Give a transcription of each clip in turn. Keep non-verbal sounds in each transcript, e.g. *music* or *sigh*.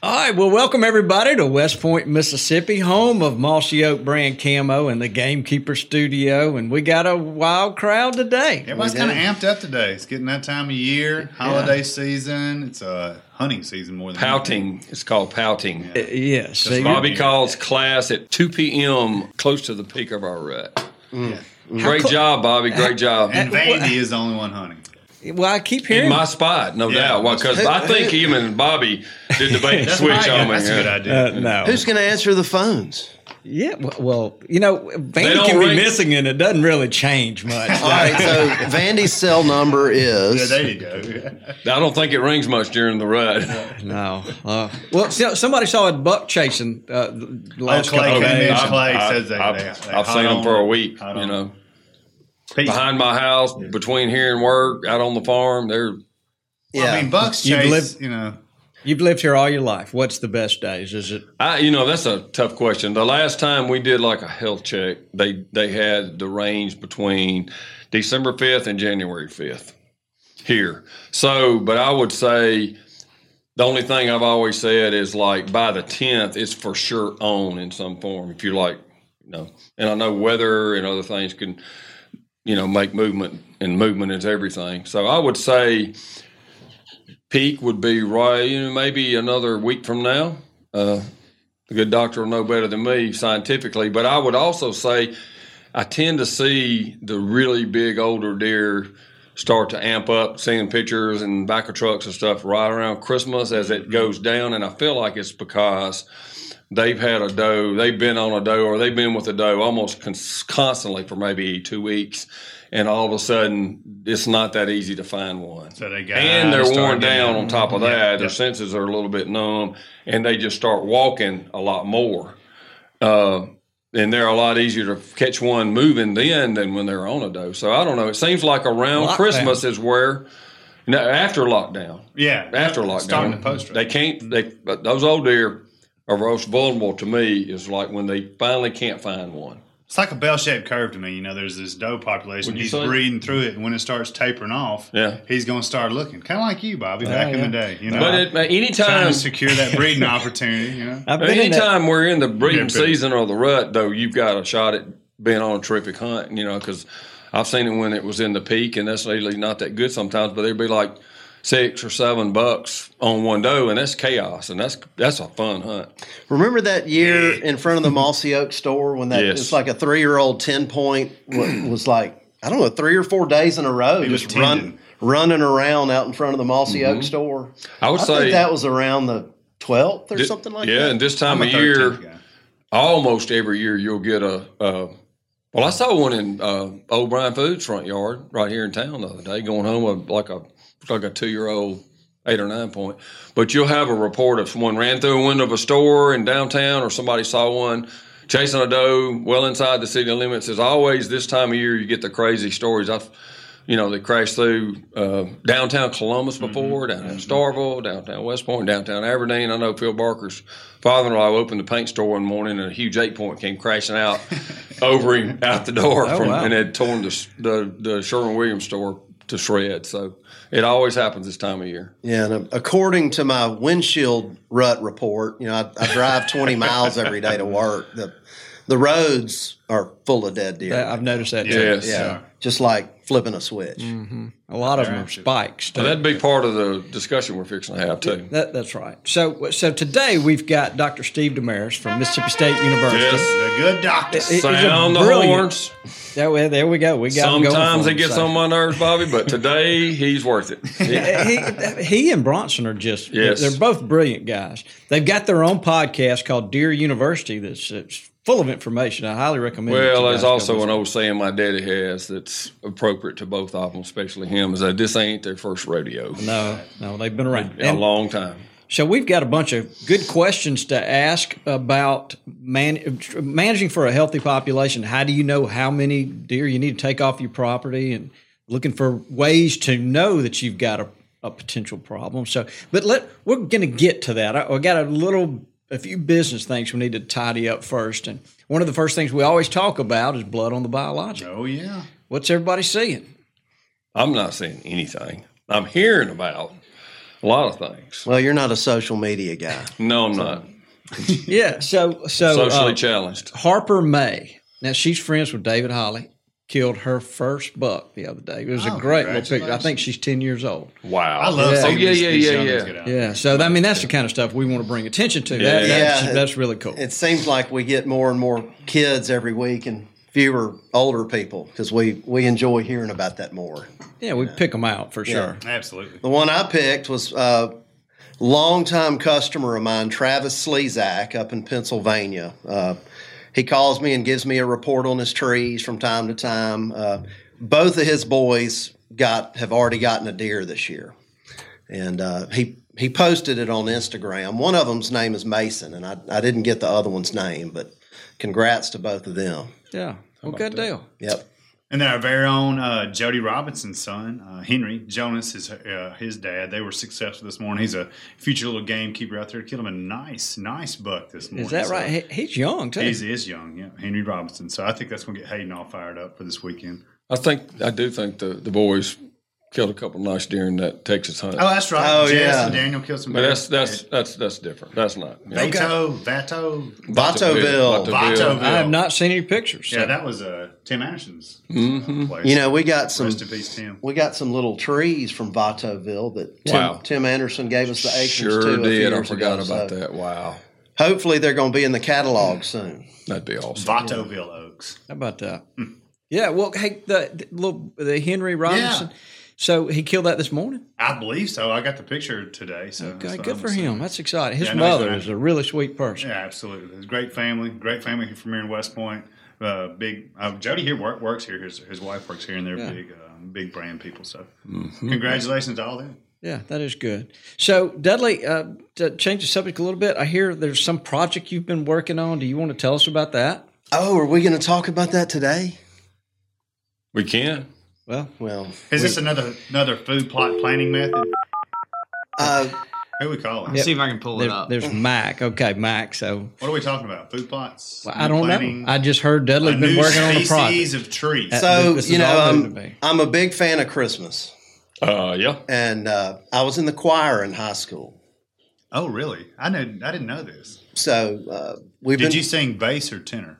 All right, well, welcome everybody to West Point, Mississippi, home of Mossy Oak brand camo and the Gamekeeper Studio, and we got a wild crowd today. Everybody's kind of amped up today. It's getting that time of year, holiday season. It's a hunting season more than Pouting. It's called pouting. Uh, yeah, see, Bobby calls class at 2 p.m. close to the peak of our rut. Mm. Mm. Great job, Bobby. Great *laughs* job. And Vandy is the only one hunting. Well, I keep In hearing my spot, no Yeah. doubt. Well, because I think him and Bobby did the bait That's, switch right. on me. That's a good idea. uh, no. Who's going to answer the phones? yeah, well, well, you know, Vandy don't can be ring- missing, and it doesn't really change much. All right, so Vandy's cell number is. yeah, there you go. I don't think it rings much during the rut. no. Uh, *laughs* well, so- somebody saw a buck chasing uh, the last Clay couple of days. Clay I- says that I've, they- they I've seen them for a week. You on. know, Pete, behind my house, between here and work, out on the farm. They're Yeah. I mean, Bucks You've lived- you know, You've lived here all your life. What's the best days? Is it? I, you know, that's a tough question. The last time we did like a health check, they they had the range between December fifth and January fifth here. So, but I would say the only thing I've always said is like by the tenth, it's for sure on in some form. If you're like, you know, and I know weather and other things can, you know, make movement, and movement is everything. So I would say peak would be right, you know, maybe another week from now. Uh, the good doctor will know better than me scientifically, but I would also say I tend to see the really big older deer start to amp up, seeing pictures and back of trucks and stuff right around Christmas as it goes down, and I feel like it's because they've had a doe, they've been on a doe, or they've been with a doe almost cons- constantly for maybe two weeks, and all of a sudden it's not that easy to find one. So they got and they're worn down on top of that. Yeah, Their yeah. senses are a little bit numb, and they just start walking a lot more. Uh, and they're a lot easier to catch one moving then than when they're on a doe. So I don't know. It seems like around Lockdown. Christmas is where, no, after lockdown, yeah, after lockdown, starting lockdown, to post. they can't. They but those old deer are most vulnerable to me. Is like when they finally can't find one. It's like a bell-shaped curve to me. You know, there's this doe population. He's say? breeding through it, and when it starts tapering off, Yeah. he's going to start looking kind of like you, Bobby, back in yeah. the day. You know, But it, trying anytime to secure that breeding opportunity. You know, *laughs* I've been in that- we're in the breeding season or the rut, though, you've got a shot at being on a terrific hunt. You know, because I've seen it when it was in the peak, and that's usually not that good sometimes. But there'd be like six or seven bucks on one doe, and that's chaos, and that's that's a fun hunt. Remember that year in front of the Mossy Oak store when that Yes. it's like a three year old 10 point was like, I don't know, three or four days in a row, He was just run, running around out in front of the Mossy Oak store. I would I say think that was around the 12th or Thi- something like yeah, that. Yeah, and this time I'm of a year, guy. almost every year you'll get a. Uh, well, I saw one in uh, Old Bryan Foods front yard right here in town the other day, going home with like a like a two year old eight or nine point. But you'll have a report of someone ran through a window of a store in downtown, or somebody saw one chasing a doe well inside the city limits. As always, this time of year you get the crazy stories. I've you know, they crashed through uh, downtown Columbus before, downtown Starkville, downtown West Point, downtown Aberdeen. I know Phil Barker's father-in-law opened the paint store one morning, and a huge eight point came crashing out *laughs* over him out the door, Oh, from, wow. and had torn the the, the Sherwin Williams store to shreds. So it always happens this time of year. Yeah, and uh, according to my windshield rut report, you know, I, I drive 20 *laughs* miles every day to work. The the roads are full of dead deer. I've noticed that too. Yes. yeah, just like flipping a switch. Mm-hmm. A lot of them are spikes. And that'd be part of the discussion we're fixing to have too. That, that's right. So, so today we've got Dr. Steve Demarais from Mississippi State University. Yes. The good doctor. He- he's a Sound the horns. There, we, there we go. We got him Sometimes it gets so. on my nerves, Bobby, but *laughs* today he's worth it. *laughs* he, he and Bronson are just Yes. they're both brilliant guys. They've got their own podcast called Deer University that's it's full of information. I highly recommend. Well, there's also an old saying my daddy has that's appropriate to both of them, especially him, is that this ain't their first rodeo. no, no, they've been around. A long time. so we've got a bunch of good questions to ask about man, managing for a healthy population. How do you know how many deer you need to take off your property, and looking for ways to know that you've got a, a potential problem. So, but let we're going to get to that. I, I got a little, a few business things we need to tidy up first, and one of the first things we always talk about is blood on the biologic. Oh yeah. What's everybody seeing? I'm not saying anything. I'm hearing about a lot of things. Well, you're not a social media guy. No, I'm not. Yeah, so so Socially uh, challenged. Harper May. Now she's friends with David Holly. Killed her first buck the other day. It was a Oh, great little picture. I think she's ten years old. Wow. I love Yeah. seeing Oh, yeah, these, yeah, these yeah, youngins yeah. get. Yeah, so I mean that's the kind of stuff we want to bring attention to. That, Yeah. that's, Yeah. that's really cool. It seems like we get more and more kids every week and fewer older people because we, we enjoy hearing about that more. Yeah, we pick them out for sure. Absolutely. The one I picked was a longtime customer of mine, Travis Slezak, up in Pennsylvania. Uh, he calls me and gives me a report on his trees from time to time. Uh, both of his boys got have already gotten a deer this year, and uh, he he posted it on Instagram. One of them's name is Mason, and I, I didn't get the other one's name, but congrats to both of them. Yeah, well, good deal. Yep. And then our very own uh, Jody Robinson's son, uh, Henry Jonas, is uh, his dad. They were successful this morning. He's a future little gamekeeper out there. Killed him a nice, nice buck this morning. Is that So right? He, he's young too. He's is young, yeah. Henry Robinson. So I think that's going to get Hayden all fired up for this weekend. I think I do think the, the boys killed a couple nice deer in that Texas hunt. Oh, that's right. Oh, Jess yeah. and Daniel killed some. but bears. that's that's that's that's different. That's not. you know. Vato, Vato, Vatoville. Vatoville. I have not seen any pictures. so- Yeah, that was uh, Tim Anderson's Mm-hmm. place. You know, we got some Rest in peace, Tim. we got some little trees from Vatoville that Tim, Wow. Tim Anderson gave us the acres Sure to. a few did. I forgot ago, about so that. Wow. Hopefully, they're going to be in the catalog soon. That'd be awesome. Vatoville Oaks. How about that? Yeah. Well, hey, the, the little the Henry Robinson. So he killed that this morning. I believe so. I got the picture today. So Okay, good I'm for assuming. him. That's exciting. His Yeah, mother is a really sweet person. Yeah, absolutely. It's a great family. Great family from here in West Point. Uh, big uh, Jody here work, works here. His, his wife works here, and they're Yeah. big, um, big brand people. So, Mm-hmm. congratulations to all them. Yeah, that is good. So, Dudley, uh, to change the subject a little bit, I hear there's some project you've been working on. Do you want to tell us about that? Oh, are we going to talk about that today? We can. Well, Well, Is this another another food plot planning method? uh, Who we call it? Yep. See if I can pull it up. there's Mac. Okay, Mac. So What are we talking about? Food plots? well, Food I don't planning? know. I just heard Dudley's been working on a species project. of trees. So this you know, all new to I'm. I'm a big fan of Christmas, Uh, yeah. and uh, I was in the choir in high school. oh, really? I know. I didn't know this. So uh, we've Did been. you sing bass or tenor?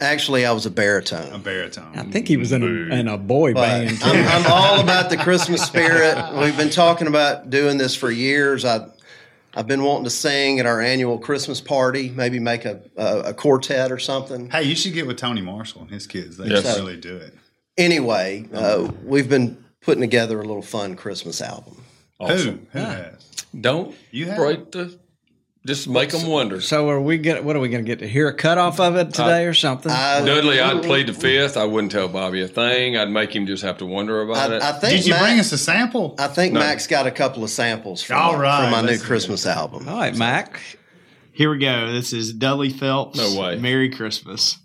Actually, I was a baritone. A baritone. I think he was in a, in a boy But band. too. I'm, I'm all about the Christmas *laughs* spirit. We've been talking about doing this for years. I, I've been wanting to sing at our annual Christmas party, maybe make a, a, a quartet or something. Hey, you should get with Tony Marshall and his kids. They Yes. really do it. Anyway, uh, we've been putting together a little fun Christmas album. Awesome. Who? Who has? Don't You have? break the. Just make them wonder. so, are we get? What are we going to get to hear a cut off of it today or something? I, Dudley, I'd plead the fifth. I wouldn't tell Bobby a thing. I'd make him just have to wonder about it. I, I think Did you Mac- bring us a sample? I think No. Mac's got a couple of samples from, All right, from my new let's hear Christmas album. All right, Mac. Here we go. This is Dudley Phelps. No way. Merry Christmas.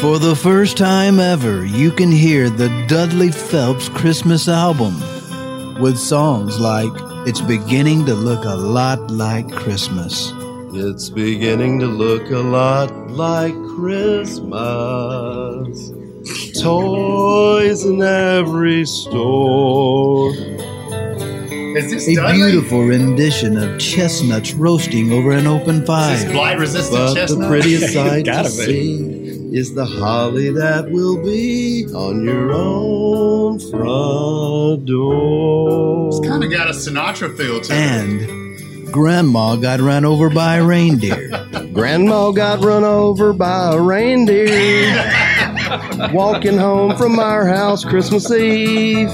For the first time ever, you can hear the Dudley Phelps Christmas album with songs like It's Beginning to Look a Lot Like Christmas. It's beginning to look a lot like Christmas. toys in every store. Is this A Dudley? beautiful rendition of chestnuts roasting over an open Is fire. this blight resistant But chestnut? the prettiest *laughs* sight to Gotta be. see is the holly that will be on your own front door. It's kind of got a Sinatra feel to it. And Grandma got run over by a reindeer. *laughs* Grandma got run over by a reindeer *laughs* walking home from our house Christmas Eve.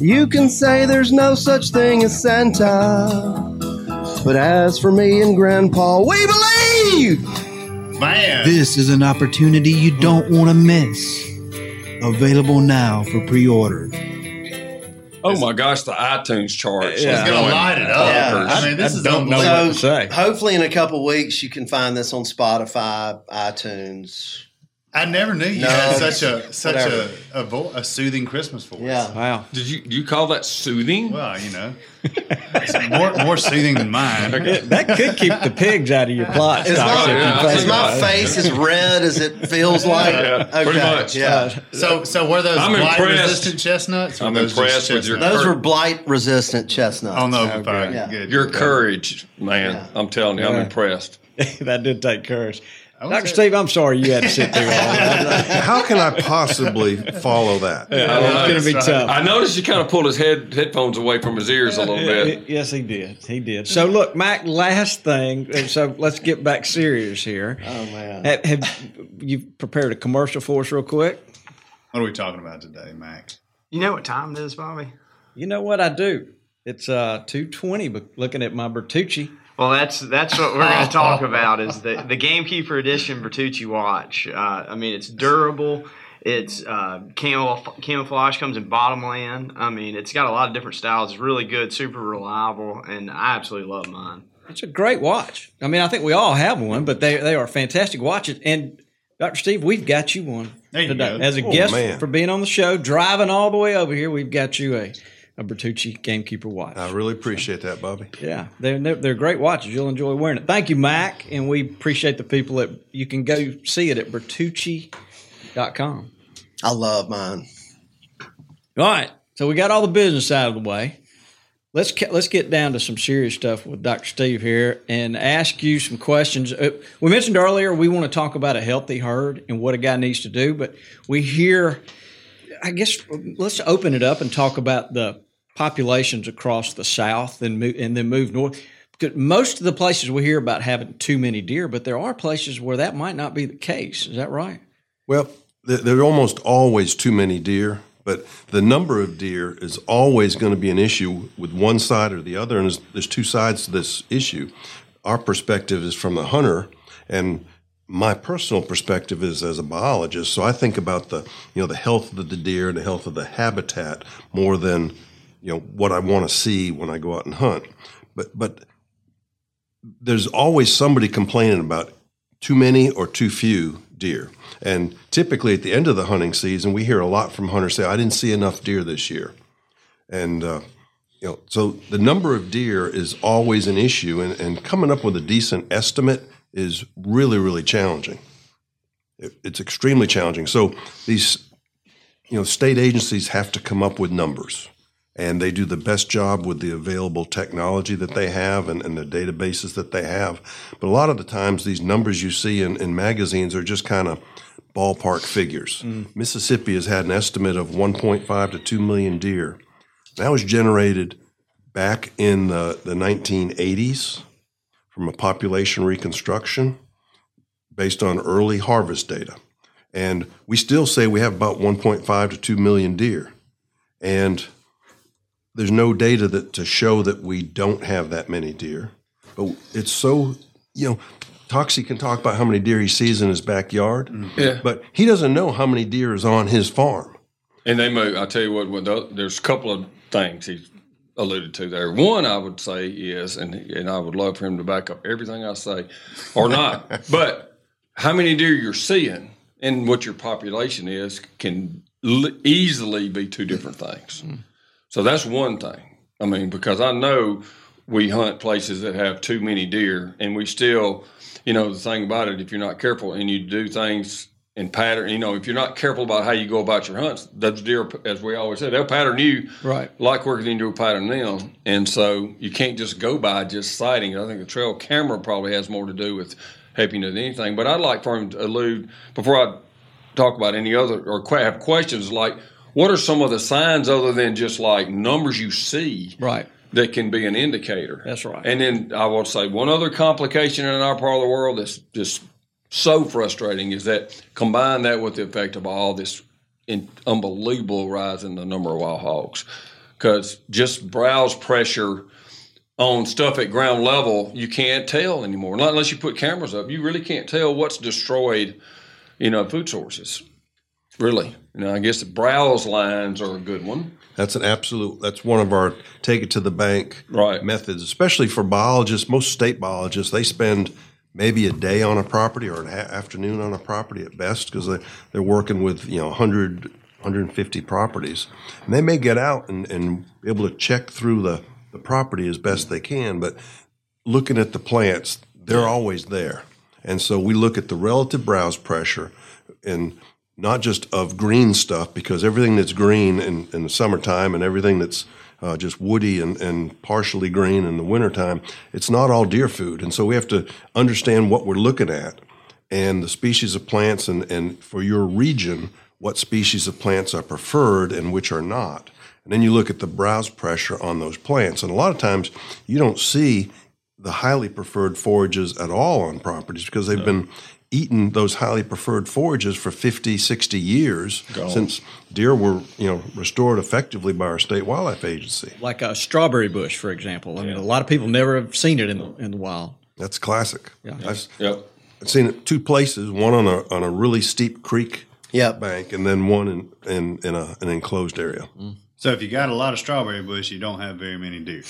You can say there's no such thing as Santa, but as for me and Grandpa, we believe. Man, This is an opportunity you don't want to miss. Available now for pre order. Oh my gosh, the iTunes charts. Yeah. it's gonna light it up. Yeah. I mean, this I is don't know unbelievable. what to say. Hopefully, in a couple weeks, you can find this on Spotify, iTunes. I never knew you No, had such a *laughs* such whatever. a a, vo- a soothing Christmas voice. Yeah. Wow. Did you do you call that soothing? Well, you know, it's more more soothing than mine. That could keep the pigs out of your plot. Is my, if you yeah, is my face as red as it feels like? Yeah, pretty much. Yeah. Uh, so, so were those I'm blight impressed. resistant chestnuts? I'm those impressed with your- chestnuts? Those were blight resistant chestnuts. Oh no, open fire. Yeah. Good. Your courage, man. I'm telling you, I'm impressed. *laughs* that did take courage. Was Dr. it- Steve, I'm sorry you had to sit through all that. *laughs* How can I possibly follow that? It's going to be That's tough. I noticed you kind of pulled his head headphones away from his ears a little bit. *laughs* Yes, he did. He did. So, look, Mac, last thing. So, let's get back serious here. Oh man. Have, have you prepared a commercial for us, real quick? What are we talking about today, Mac? You know what time it is, Bobby? You know what I do? It's uh, 220, but looking at my Bertucci. Well, that's that's what we're going to talk *laughs* about is the the Gamekeeper Edition Bertucci watch. Uh, I mean, it's durable. It's uh, camuf- camouflage comes in bottomland. I mean, it's got a lot of different styles. It's really good, super reliable, and I absolutely love mine. It's a great watch. I mean, I think we all have one, but they, they are fantastic watches. And, Dr. Steve, we've got you one There you today. go. As a Oh, guest man. for being on the show, driving all the way over here, we've got you a, a Bertucci Gamekeeper watch. I really appreciate that, Bobby. Yeah, they're, they're they're great watches. You'll enjoy wearing it. Thank you, Mac, and we appreciate the people that you can go see it at Bertucci.com. I love mine. All right, so we got all the business out of the way. Let's ca- let's get down to some serious stuff with Dr. Steve here and ask you some questions. Uh, we mentioned earlier we want to talk about a healthy herd and what a guy needs to do, but we hear. I guess let's open it up and talk about the populations across the South and move, and then move north. Because most of the places we hear about having too many deer, but there are places where that might not be the case. Is that right? Well, there, are almost always too many deer, but the number of deer is always going to be an issue with one side or the other, and there's, there's two sides to this issue. Our perspective is from the hunter, and my personal perspective is as a biologist. So I think about the you know the health of the deer and the health of the habitat more than you know what I want to see when I go out and hunt. But but there's always somebody complaining about too many or too few deer. And typically at the end of the hunting season, we hear a lot from hunters say, I didn't see enough deer this year. And, uh, you know, so the number of deer is always an issue, and, and coming up with a decent estimate is really, really challenging. It, it's extremely challenging. So these, you know, state agencies have to come up with numbers and they do the best job with the available technology that they have and, and the databases that they have. But a lot of the times, these numbers you see in, in magazines are just kind of ballpark figures. Mm. Mississippi has had an estimate of 1.5 to 2 million deer. That was generated back in the, the 1980s from a population reconstruction based on early harvest data. And we still say we have about 1.5 to 2 million deer. And there's no data that to show that we don't have that many deer. But it's so, you know, Toxey can talk about how many deer he sees in his backyard, mm-hmm. Yeah. but he doesn't know how many deer is on his farm. And they may, I tell you what, there's a couple of things he alluded to there. One, I would say is, and and I would love for him to back up everything I say, or not. *laughs* but how many deer you're seeing and what your population is can easily be two different things. Mm-hmm. So that's one thing. I mean, because I know we hunt places that have too many deer, and we still, you know, the thing about it, if you're not careful and you do things and pattern. You know, if you're not careful about how you go about your hunts, those deer, as we always say, they'll pattern you Right. like we're going to pattern them. And so you can't just go by just sighting. I think the trail camera probably has more to do with helping than anything. But I'd like for him to allude before I talk about any other or have questions like what are some of the signs other than just like numbers you see Right. that can be an indicator. That's right. And then I will say one other complication in our part of the world that's just so frustrating is that combine that with the effect of all this in, unbelievable rise in the number of wild hogs. Because just browse pressure on stuff at ground level, you can't tell anymore. Not unless you put cameras up. You really can't tell what's destroyed, you know, food sources. Really. You know, I guess the browse lines are a good one. That's an absolute. That's one of our take it to the bank Right. methods, especially for biologists. Most state biologists they spend maybe a day on a property or an a- afternoon on a property at best because they they're working with you know 100 150 properties, and they may get out and, and be able to check through the the property as best they can, but looking at the plants, they're always there. And so we look at the relative browse pressure and not just of green stuff, because everything that's green in, in the summertime and everything that's uh, just woody and, and partially green in the wintertime, it's not all deer food. And so we have to understand what we're looking at and the species of plants and, and for your region, what species of plants are preferred and which are not. And then you look at the browse pressure on those plants. And a lot of times you don't see the highly preferred forages at all on properties because they've been eating those highly preferred forages for 50, 60 years since deer were, you know, restored effectively by our state wildlife agency. Like a strawberry bush, for example. I mean, a lot of people never have seen it in the, in the wild. That's classic. Yeah. I've, Yep. I've seen it two places, one on a on a really steep creek Yep. bank and then one in, in, in a, an enclosed area. Mm. So if you got a lot of strawberry bush, you don't have very many deer.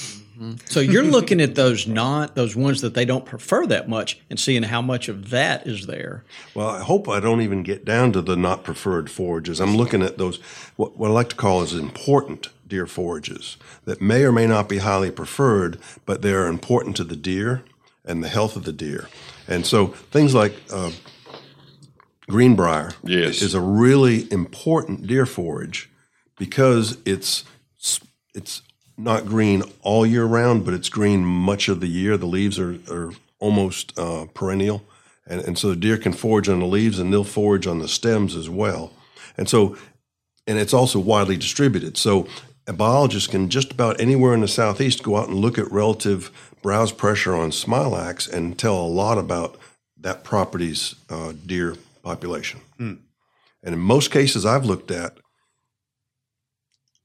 So you're looking at those not those ones that they don't prefer that much and seeing how much of that is there. Well, I hope I don't even get down to the not preferred forages. I'm looking at those, what, what I like to call as important deer forages that may or may not be highly preferred, but they are important to the deer and the health of the deer. And so things like uh, greenbrier Yes. is a really important deer forage because it's it's not green all year round, but it's green much of the year. The leaves are, are almost uh, perennial, and, and so the deer can forage on the leaves and they'll forage on the stems as well. And so, and it's also widely distributed. So a biologist can just about anywhere in the southeast go out and look at relative browse pressure on smilax and tell a lot about that property's uh, deer population. And in most cases I've looked at,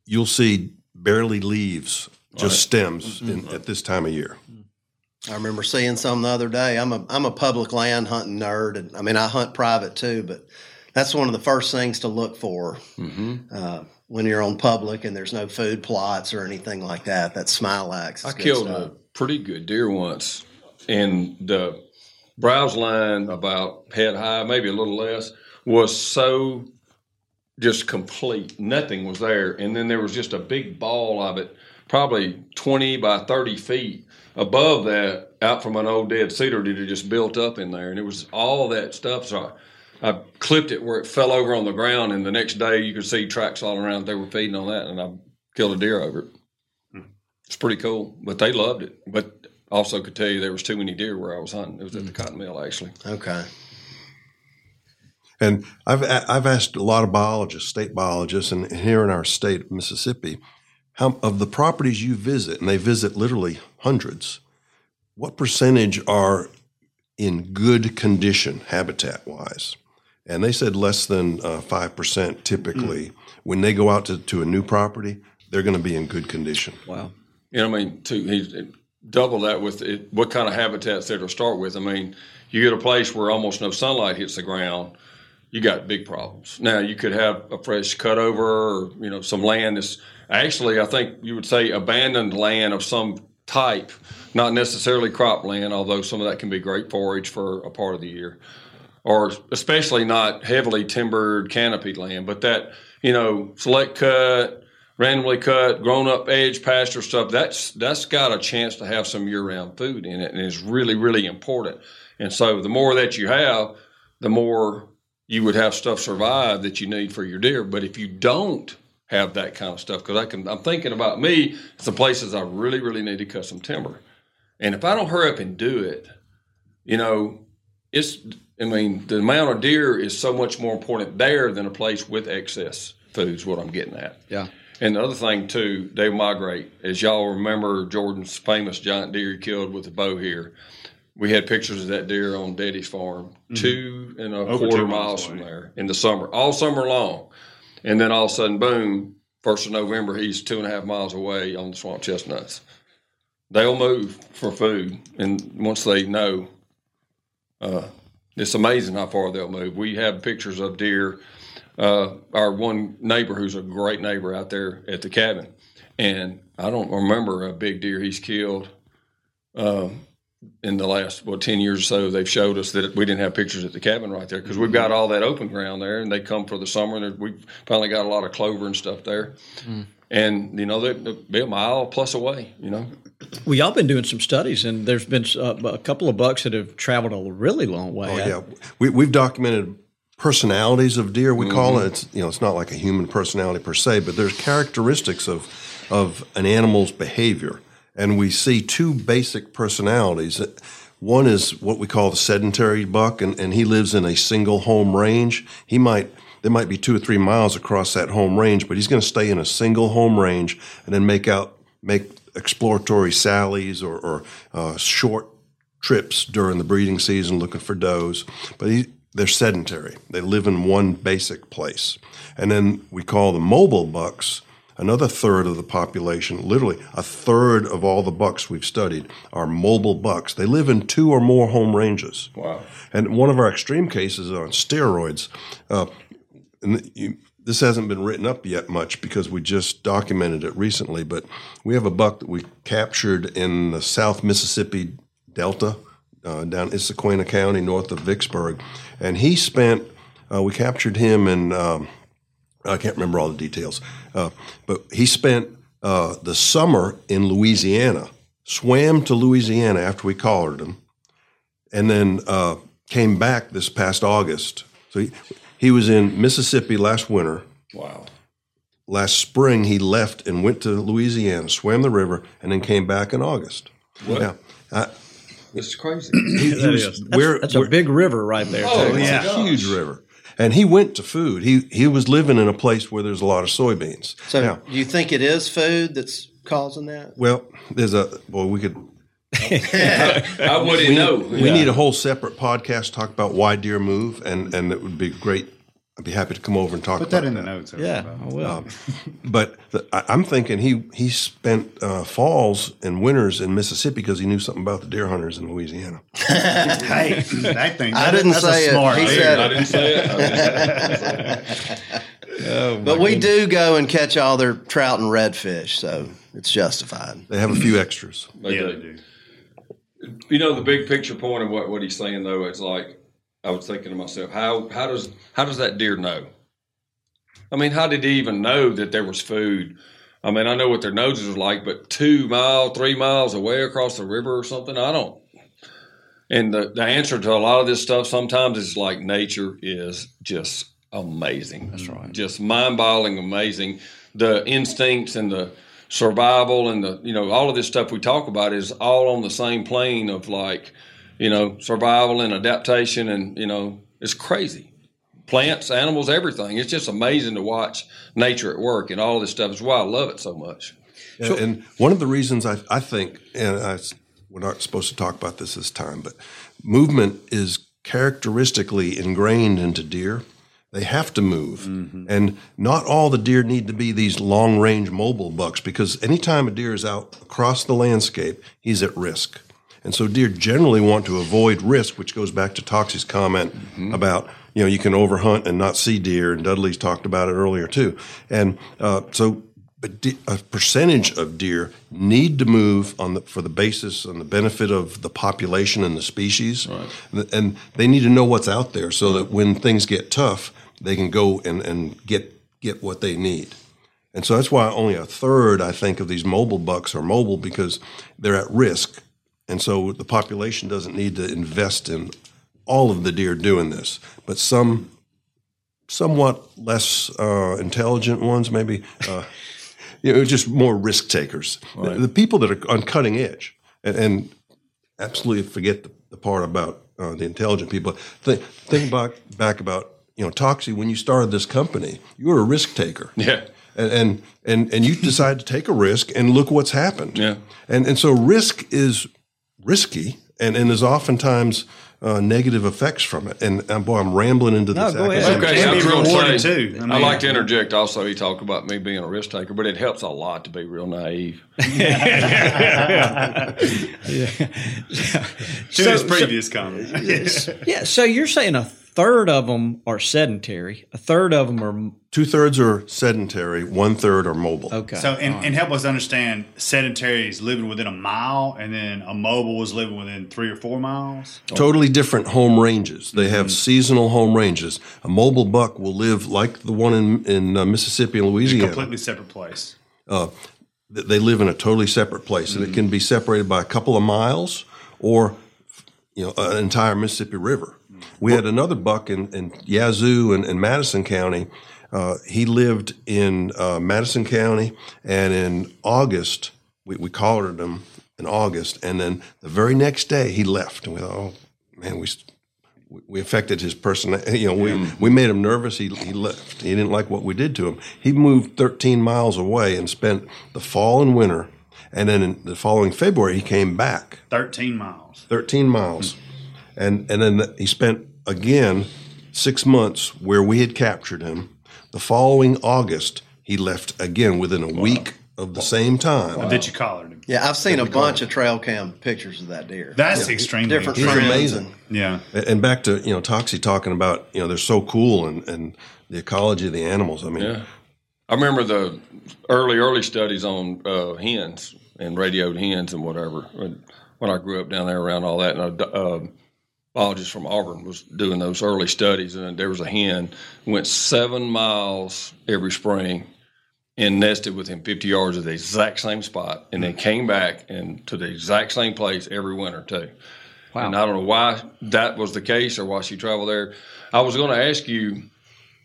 you'll see barely leaves, just stems in, at this time of year. I remember seeing some the other day. I'm a I'm a public land hunting nerd, and I mean I hunt private too, but that's one of the first things to look for uh, when you're on public and there's no food plots or anything like that. That's Smilax. is I good killed stuff. a pretty good deer once, and the browse line about head high, maybe a little less, was so just complete. Nothing was there, and then there was just a big ball of it, probably twenty by thirty feet above that, out from an old dead cedar that had just built up in there, and it was all that stuff. So. I, I clipped it where it fell over on the ground, and the next day you could see tracks all around. They were feeding on that, and I killed a deer over it. Hmm. It's pretty cool, but they loved it. But also could tell you there was too many deer where I was hunting. It was at the cotton mill actually. Okay. And I've a- I've asked a lot of biologists, state biologists, and here in our state of Mississippi, how of the properties you visit, and they visit literally hundreds. What percentage are in good condition, habitat wise? And they said less than uh, five percent typically. When they go out to, to a new property, they're going to be in good condition. Wow. You know, I mean, to he double that with it, what kind of habitats there to start with. I mean, you get a place where almost no sunlight hits the ground, you got big problems. Now, you could have a fresh cutover, or you know, some land that's actually, I think you would say, abandoned land of some type, not necessarily cropland, although some of that can be great forage for a part of the year. or especially not heavily timbered canopied land, but that you know select cut, randomly cut, grown up edge pasture stuff. That's that's got a chance to have some year round food in it, and is really really important. And so the more that you have, the more you would have stuff survive that you need for your deer. But if you don't have that kind of stuff, because I can, I'm thinking about me, some places I really, really need to cut some timber, and if I don't hurry up and do it, you know, it's. I mean, the amount of deer is so much more important there than a place with excess food. Is what I'm getting at. Yeah. And the other thing too, they migrate. As y'all remember, Jordan's famous giant deer he killed with a bow here. We had pictures of that deer on Daddy's farm, two and a Over quarter miles miles from there in the summer, all summer long. And then all of a sudden, boom! First of November, he's two and a half miles away on the swamp chestnuts. They'll move for food, and once they know, uh, it's amazing how far they'll move. We have pictures of deer uh, our one neighbor who's a great neighbor out there at the cabin. And I don't remember a big deer he's killed um, in the last, well, 10 years or so. They've showed us that we didn't have pictures at the cabin right there because we've got mm-hmm. all that open ground there and they come for the summer. And we've finally got a lot of clover and stuff there. Mm. And, you know, they, they'll be a mile plus away, you know. Well, y'all been doing some studies, and there's been uh, a couple of bucks that have traveled a really long way. Oh yeah, we, we've documented personalities of deer. We call it. Mm-hmm. It's you know, it's not like a human personality per se, but there's characteristics of of an animal's behavior, and we see two basic personalities. One is what we call the sedentary buck, and, and he lives in a single home range. He might there might be two or three miles across that home range, but he's going to stay in a single home range and then make out make exploratory sallies or, or uh, short trips during the breeding season looking for does. But he, they're sedentary. They live in one basic place. And then we call the mobile bucks another third of the population, literally a third of all the bucks we've studied are mobile bucks. They live in two or more home ranges. Wow. And one of our extreme cases on steroids. Uh, and you, this hasn't been written up yet much because we just documented it recently, but we have a buck that we captured in the South Mississippi Delta uh, down Issaquena County, north of Vicksburg, and he spent. Uh, we captured him in. Um, I can't remember all the details, uh, but he spent uh, the summer in Louisiana. Swam to Louisiana after we collared him, and then uh, came back this past August. So he, he was in Mississippi last winter. Wow. Last spring, he left and went to Louisiana, swam the river, and then came back in August. What? Now, I, This is crazy. he, he That was- is. That's, we're- that's a we're- big river right there. Oh, too. yeah. it's a huge river. And he went to food. He he was living in a place where there's a lot of soybeans. So, now, do you think it is food that's causing that? well, there's a boy. We could. *laughs* I wouldn't We, know. we need a whole separate podcast to talk about why deer move, and and it would be great. I'd be happy to come over and talk. Put about that in the notes. Yeah. I will. But the, I, I'm thinking he he spent uh, falls and winters in Mississippi because he knew something about the deer hunters in Louisiana. *laughs* hey, that thing. I didn't say it. smart He said I didn't say it. I didn't say it. *laughs* But we do go and catch all their trout and redfish, so it's justified. They have a few extras. They Yeah, do. they do. You know the big picture point of what, what he's saying though is like I was thinking to myself, how how does how does that deer know? I mean, how did he even know that there was food? I mean, I know what their noses are like, but two mile, three miles away across the river or something, I don't. And the, the answer to a lot of this stuff sometimes is like nature is just amazing. That's right. Just mind boggling amazing. The instincts and the survival and the, you know, all of this stuff we talk about is all on the same plane of like, you know, survival and adaptation. And, you know, it's crazy. Plants, animals, everything. It's just amazing to watch nature at work and all this stuff. Is why I love it so much. And, and one of the reasons I, I think, and I, we're not supposed to talk about this this time, but movement is characteristically ingrained into deer. They have to move. Mm-hmm. And not all the deer need to be these long range mobile bucks because anytime a deer is out across the landscape, he's at risk. And so deer generally want to avoid risk, which goes back to Toxey's comment about, you know, you can overhunt and not see deer. And Dudley's talked about it earlier too. And uh, so a percentage of deer need to move on the for the basis and the benefit of the population and the species, Th- and they need to know what's out there so that when things get tough, they can go and, and get get what they need. And so that's why only a third, I think, of these mobile bucks are mobile because they're at risk, and so the population doesn't need to invest in all of the deer doing this, but some somewhat less uh, intelligent ones, maybe. Uh, *laughs* you know, just more risk takers. The, the people that are on cutting edge, and, and absolutely forget the, the part about uh, the intelligent people. Think, think back back about you know Toxey when you started this company. You were a risk taker. Yeah. And, and and and you decided to take a risk, and look what's happened. Yeah. And and so risk is risky, and and there's oftentimes uh, negative effects from it. And uh, boy, I'm rambling into No, this. go ahead. Okay, Can I be was rewarded say, too. I I, like to interject also. He talked about me being a risk taker, but it helps a lot to be real naive. *laughs* *laughs* *laughs* To his previous comment. Yeah, so you're saying a third of them are sedentary, a third of them are Two thirds are sedentary, one third are mobile. okay. So, and, and help us understand sedentary is living within a mile, and then a mobile is living within three or four miles. Totally different home ranges. They have seasonal home ranges. A mobile buck will live like the one in in uh, Mississippi and Louisiana. Completely separate place. uh, they live in a totally separate place, and it can be separated by a couple of miles or you know an entire Mississippi River. We had another buck in, in Yazoo and, and Madison County. Uh, he lived in uh, Madison County, and in August we, we collared him in August, and then the very next day he left, and we thought, oh man, we. we- we affected his personality. *laughs* You know, we, we made him nervous. He, he left. He didn't like what we did to him. He moved 13 miles away and spent the fall and winter. And then in the following February, he came back 13 miles. 13 miles. And, and then he spent again six months where we had captured him. The following August, he left again within a week of the same time. That you collared him. Yeah, I've seen a bunch of trail cam pictures of that deer. That's extremely different He's amazing. and- Yeah. And- And back to, you know, Toxey talking about, you know, they're so cool and, and the ecology of the animals. I mean, Yeah. I remember the early, early studies on uh, hens and radioed hens and whatever when, when I grew up down there around all that. And a uh, biologist from Auburn was doing those early studies, and there was a hen went seven miles every spring and nested within 50 yards of the exact same spot, and then came back and to the exact same place every winter too. Wow. And I don't know why that was the case or why she traveled there. I was going to ask you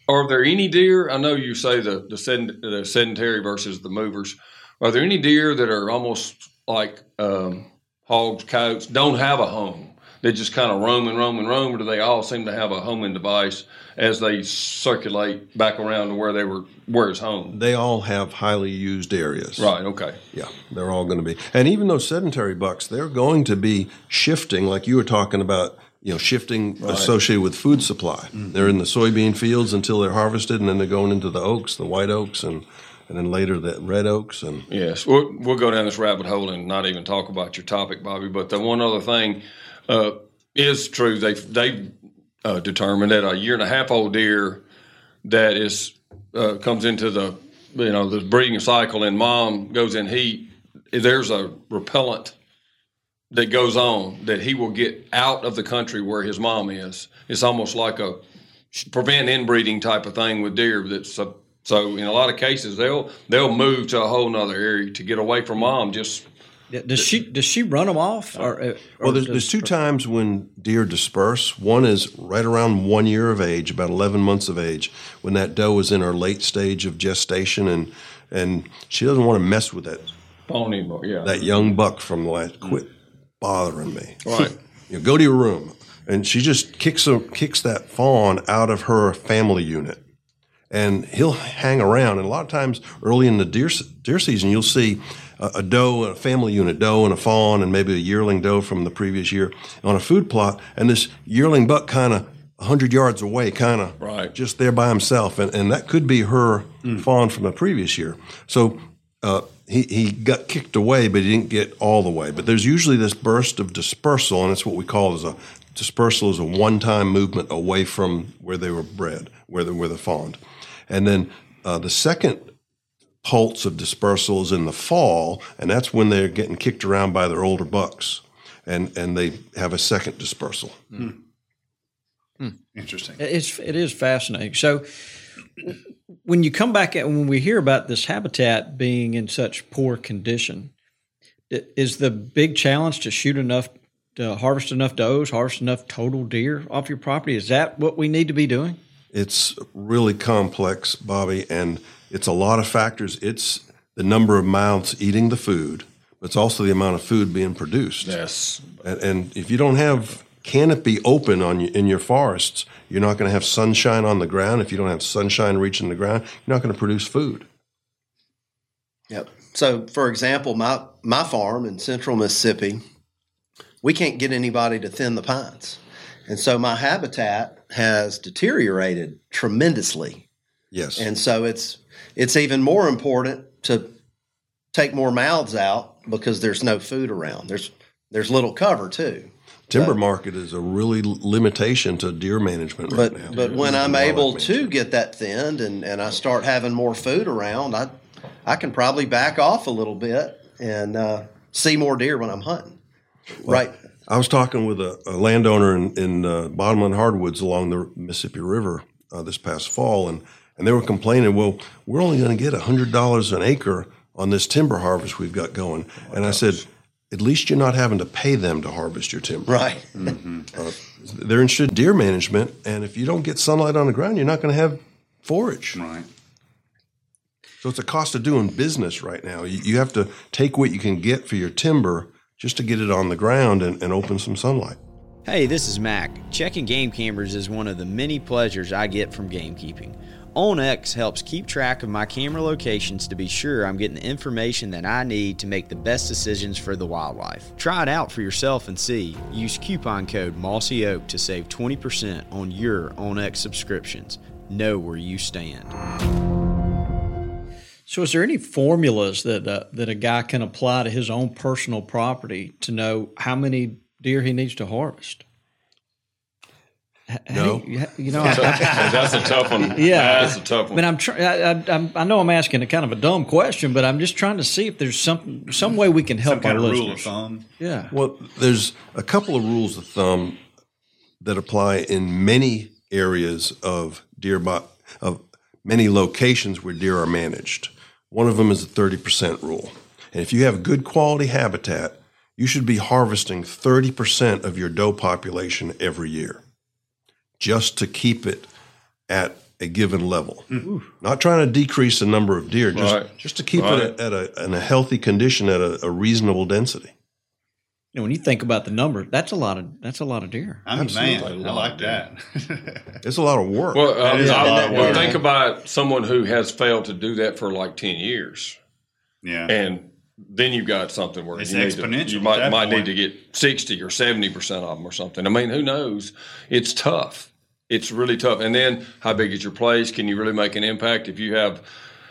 are there any deer? I know you say the the, sedent, the sedentary versus the movers. Are there any deer that are almost like um, hogs, coyotes, don't have a home? They just kind of roam and roam and roam, or do they all seem to have a homing device as they circulate back around to where they were, where it's home? they all have highly used areas. Right. Okay. Yeah, they're all going to be. And even those sedentary bucks, they're going to be shifting, like you were talking about, you know, shifting associated with food supply. Mm-hmm. They're in the soybean fields until they're harvested, and then they're going into the oaks, the white oaks, and and then later the red oaks. And Yes, we'll, we'll go down this rabbit hole and not even talk about your topic, Bobby. But the one other thing uh, is true. They they uh, determined that a year and a half old deer that is uh, comes into the you know the breeding cycle and mom goes in heat. There's a repellent that goes on that he will get out of the country where his mom is. It's almost like a prevent inbreeding type of thing with deer. That's a, so in a lot of cases they'll they'll move to a whole nother area to get away from mom. Just does she does she run them off or, uh, or well, there's, does- there's two times when deer disperse. One is right around one year of age, about 11 months of age, when that doe is in her late stage of gestation, and and she doesn't want to mess with that pony, yeah. that young buck from the last. Quit bothering me. Right. You know, go to your room. And she just kicks a, kicks that fawn out of her family unit. And he'll hang around. And a lot of times early in the deer, deer season, you'll see a, a doe, a family unit doe, and a fawn, and maybe a yearling doe from the previous year on a food plot. And this yearling buck kind of 100 yards away, kind of Right. just there by himself. And, and that could be her fawn from the previous year. So uh, he, he got kicked away, but he didn't get all the way. But there's usually this burst of dispersal, and it's what we call as a dispersal is a one-time movement away from where they were bred, where they were the fawned. And then uh, the second pulse of dispersal is in the fall, and that's when they're getting kicked around by their older bucks, and and they have a second dispersal. Hmm. Hmm. Interesting. It's it is fascinating. So when you come back at when we hear about this habitat being in such poor condition, is the big challenge to shoot enough, to harvest enough does, harvest enough total deer off your property? Is that what we need to be doing? It's really complex, Bobby, and it's a lot of factors. It's the number of mouths eating the food, but it's also the amount of food being produced. Yes. And, and if you don't have canopy open on you, in your forests, you're not going to have sunshine on the ground. If you don't have sunshine reaching the ground, you're not going to produce food. Yep. So, for example, my my farm in central Mississippi, we can't get anybody to thin the pines, and so my habitat has deteriorated tremendously. Yes. And so it's it's even more important to take more mouths out because there's no food around. There's there's little cover too. Timber market is a really limitation to deer management right But now. but when I'm able to get that thinned and, and I start having more food around, I I can probably back off a little bit and uh, see more deer when I'm hunting. right. I was talking with a, a landowner in, in uh, Bottomland Hardwoods along the Mississippi River uh, this past fall, and, and they were complaining, well, we're only going to get $100 an acre on this timber harvest we've got going. and I said, at least you're not having to pay them to harvest your timber. Right. Uh, they're interested in deer management, and if you don't get sunlight on the ground, you're not going to have forage. Right. So it's a cost of doing business right now. You, you have to take what you can get for your timber just to get it on the ground and, and open some sunlight. Hey, this is Mac. Checking game cameras is one of the many pleasures I get from gamekeeping. onX helps keep track of my camera locations to be sure I'm getting the information that I need to make the best decisions for the wildlife. Try it out for yourself and see. Use coupon code Mossy Oak to save 20% on your onX subscriptions. Know where you stand. So, is there any formulas that uh, that a guy can apply to his own personal property to know how many deer he needs to harvest? H- how No. you, you know, *laughs* I, That's a tough one. *laughs* yeah, That's a tough I one. mean, I'm, try- I, I, I'm know I'm asking a kind of a dumb question, but I'm just trying to see if there's some some way we can help Some kind our of listeners. rule of thumb. Yeah, Well, there's a couple of rules of thumb that apply in many areas of deer bo- of many locations where deer are managed. One of them is the 30% rule. And if you have good quality habitat, you should be harvesting 30% of your doe population every year just to keep it at a given level. Not trying to decrease the number of deer, just, Right. just to keep Right. it at, at a, in a healthy condition at a, a reasonable density. you know, when you think about the number, that's a lot of that's a lot of deer. I mean, Absolutely. man, I like that. *laughs* It's a lot of work. Well, uh, That is a I- lot of work. think about someone who has failed to do that for like ten years, yeah. and then you've got something where It's you, need to- exponential you might might point. need to get sixty or seventy percent of them or something. I mean, who knows? It's tough. It's really tough. And then, how big is your place? Can you really make an impact if you have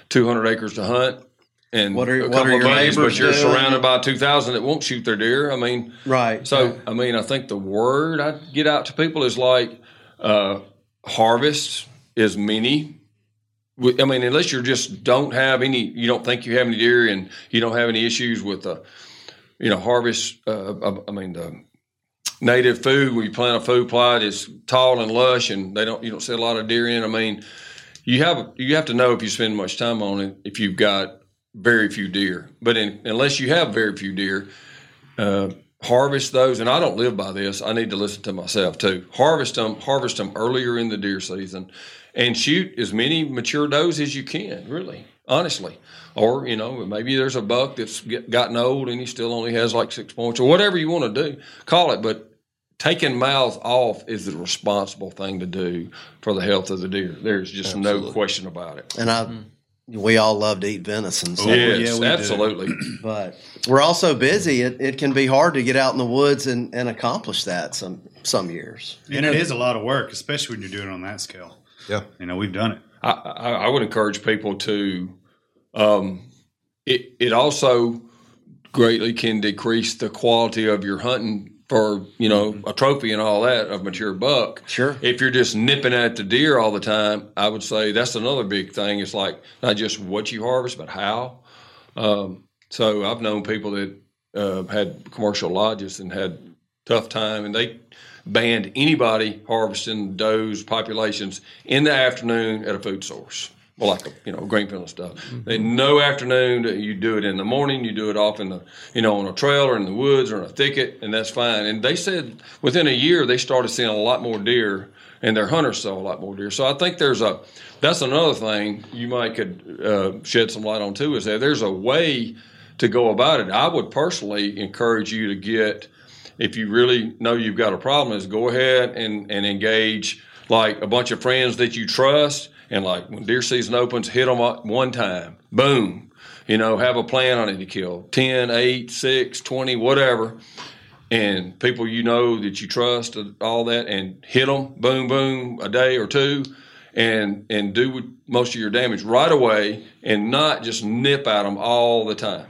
two hundred acres to hunt? And What are- a what couple are of your buddies, but you're doing? surrounded by two thousand that won't shoot their deer. I mean, Right. so, I mean, I think the word I get out to people is like uh, harvest as many. I mean, unless you just don't have any, you don't think you have any deer, and you don't have any issues with the, you know, harvest. Uh, I mean, the native food when you plant a food plot is tall and lush, and they don't, you don't see a lot of deer in. I mean, you have you have to know if you spend much time on it if you've got very few deer. But in, unless you have very few deer, uh, harvest those. And I don't live by this. I need to listen to myself too. Harvest them, harvest them earlier in the deer season, and shoot as many mature does as you can. Really, honestly. Or you know, maybe there's a buck that's get, gotten old and he still only has like six points, or whatever you want to do. Call it, but. Taking mouths off is the responsible thing to do for the health of the deer. There's just no question about it. And I, we all love to eat venison. So, oh, yes, yeah, we do. absolutely. *clears throat* but we're also busy. It, it can be hard to get out in the woods and, and accomplish that some some years. and it is a lot of work, especially when you're doing it on that scale. Yeah. You know, we've done it. I, I, I would encourage people to. Um, it it also greatly can decrease the quality of your hunting for you know a trophy and all that of mature buck. Sure. If you're just nipping at the deer all the time, I would say that's another big thing. It's like not just what you harvest, but how. Um, so I've known people that uh, had commercial lodges and had tough time, and they banned anybody harvesting those populations in the afternoon at a food source. well, like a, you know Greenfield and stuff. And no afternoon. You do it in the morning. You do it off in the you know on a trail or in the woods or in a thicket, and that's fine. And they said within a year they started seeing a lot more deer, and their hunters saw a lot more deer. So I think there's a that's another thing you might could uh, shed some light on too. Is that there's a way to go about it. I would personally encourage you to get if you really know you've got a problem, is go ahead and, and engage like a bunch of friends that you trust. And like when deer season opens, hit them one time. Boom. You know, have a plan on it to kill 10, 8, 6, 20, whatever. And people you know that you trust, all that, and hit them, boom, boom, a day or two, and and do most of your damage right away, and not just nip at them all the time.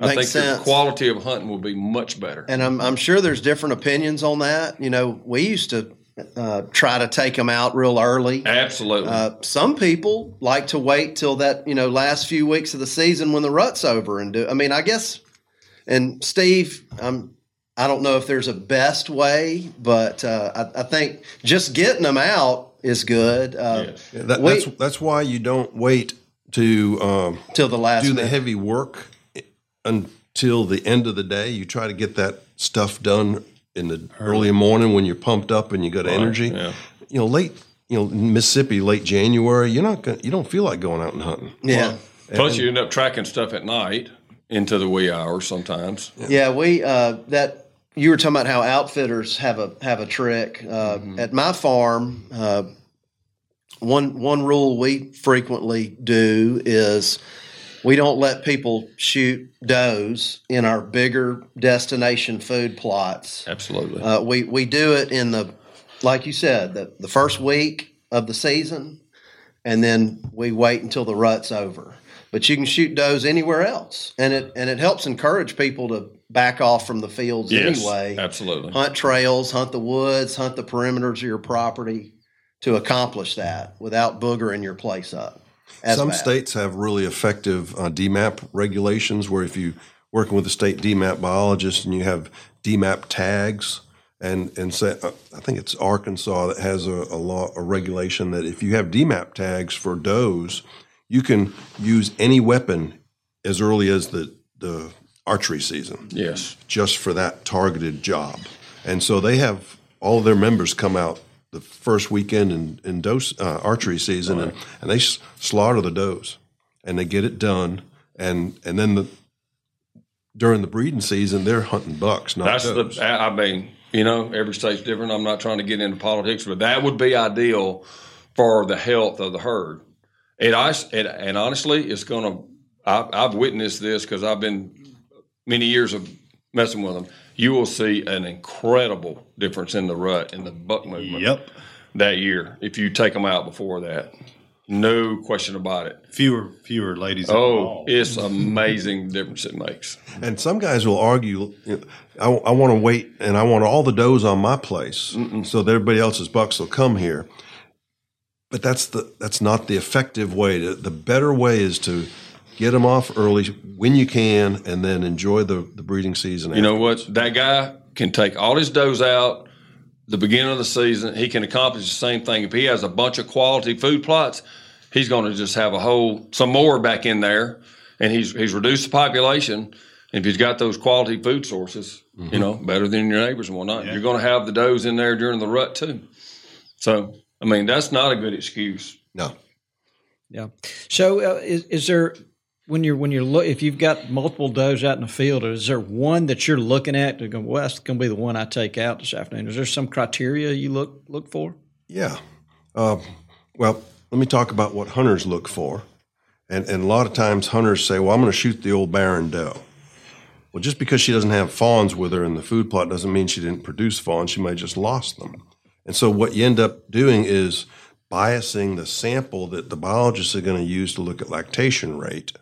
I Makes think sense. the quality of hunting will be much better. And I'm, I'm sure there's different opinions on that. You know, we used to uh, try to take them out real early. Absolutely. Uh, some people like to wait till that you know last few weeks of the season when the rut's over and do. I mean, I guess. And Steve, I'm. I don't know if there's a best way, but uh, I, I think just getting them out is good. Uh, Yeah, that, we- that's that's why you don't wait to um, till the last do the minute. heavy work until the end of the day. You try to get that stuff done in the early morning when you're pumped up and you got energy. yeah. You know, late. You know, Mississippi, late January. You're not. Gonna, you don't feel like going out and hunting. yeah. Plus, you end up tracking stuff at night into the wee hours sometimes. Yeah, we uh, that you were talking about how outfitters have a have a trick. Uh, Mm-hmm. At my farm, uh, one one rule we frequently do is we don't let people shoot does in our bigger destination food plots. Absolutely. Uh, we we do it in the like you said the the first week of the season, and then we wait until the rut's over. But you can shoot does anywhere else, and it and it helps encourage people to back off from the fields yes, anyway. absolutely. Hunt trails, hunt the woods, hunt the perimeters of your property to accomplish that without boogering your place up. As Some bad. states have really effective uh, DMAP regulations where if you're working with a state DMAP biologist and you have DMAP tags and and say uh, I think it's Arkansas that has a, a law a regulation that if you have DMAP tags for does, you can use any weapon as early as the the archery season Yes. just for that targeted job. And so they have all of their members come out the first weekend in, in dose, uh, archery season and, and they s- slaughter the does and they get it done. And, and then the, during the breeding season, they're hunting bucks, not That's does. the. I I mean, you know, every state's different. I'm not trying to get into politics, but that would be ideal for the health of the herd. It, I, it and honestly, it's going to. I've witnessed this because I've been many years of messing with them. You will see an incredible difference in the rut and the buck movement. Yep. That year, if you take them out before that, no question about it. Fewer, fewer ladies. Oh, it's amazing difference it makes. And some guys will argue, I, I want to wait and I want all the does on my place so that everybody else's bucks will come here. But that's the that's not the effective way. To, the better way is to get them off early when you can, and then enjoy the, the breeding season. You know what? That guy can take all his does out the beginning of the season. He can accomplish the same thing. If he has a bunch of quality food plots, he's going to just have a whole some more back in there, and he's he's reduced the population. If he's got those quality food sources, you know, better than your neighbors and whatnot, you're going to have the does in there during the rut too. So, I mean, that's not a good excuse. No. Yeah. So uh, is is there when you're when you're look if you've got multiple does out in the field, is there one that you're looking at to go? Well, that's going to be the one I take out this afternoon. Is there some criteria you look look for? Yeah. Uh, well, let me talk about what hunters look for. And, and a lot of times hunters say, well, I'm going to shoot the old barren doe. Well, just because she doesn't have fawns with her in the food plot doesn't mean she didn't produce fawns. She may just lost them. And so what you end up doing is biasing the sample that the biologists are going to use to look at lactation rate.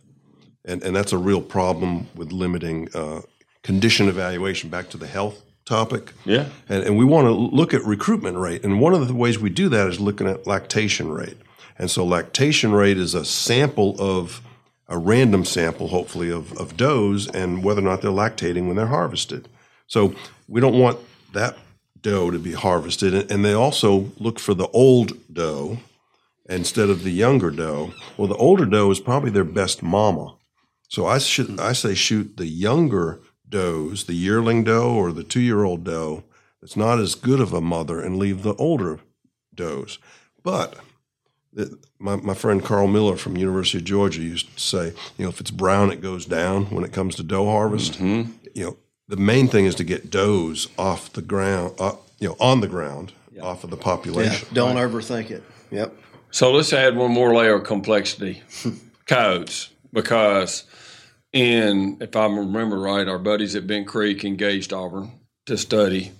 And, and that's a real problem with limiting uh, condition evaluation back to the health topic. Yeah. And, and we want to look at recruitment rate. And one of the ways we do that is looking at lactation rate. And so lactation rate is a sample of a random sample, hopefully, of, of does and whether or not they're lactating when they're harvested. So we don't want that doe to be harvested. And- And they also look for the old doe instead of the younger doe. Well, the older doe is probably their best mama. So I should I say shoot the younger does, the yearling doe or the two year old doe that's not as good of a mother, and leave the older does. But the- my, my friend Karl Miller from University of Georgia used to say, you know, if it's brown, it goes down when it comes to doe harvest. You know, the main thing is to get does off the ground, uh, you know, on the ground, off of the Yeah, population. don't overthink it. Yep. So let's add one more layer of complexity *laughs* codes because in if I remember right, our buddies at Bent Creek engaged Auburn to study,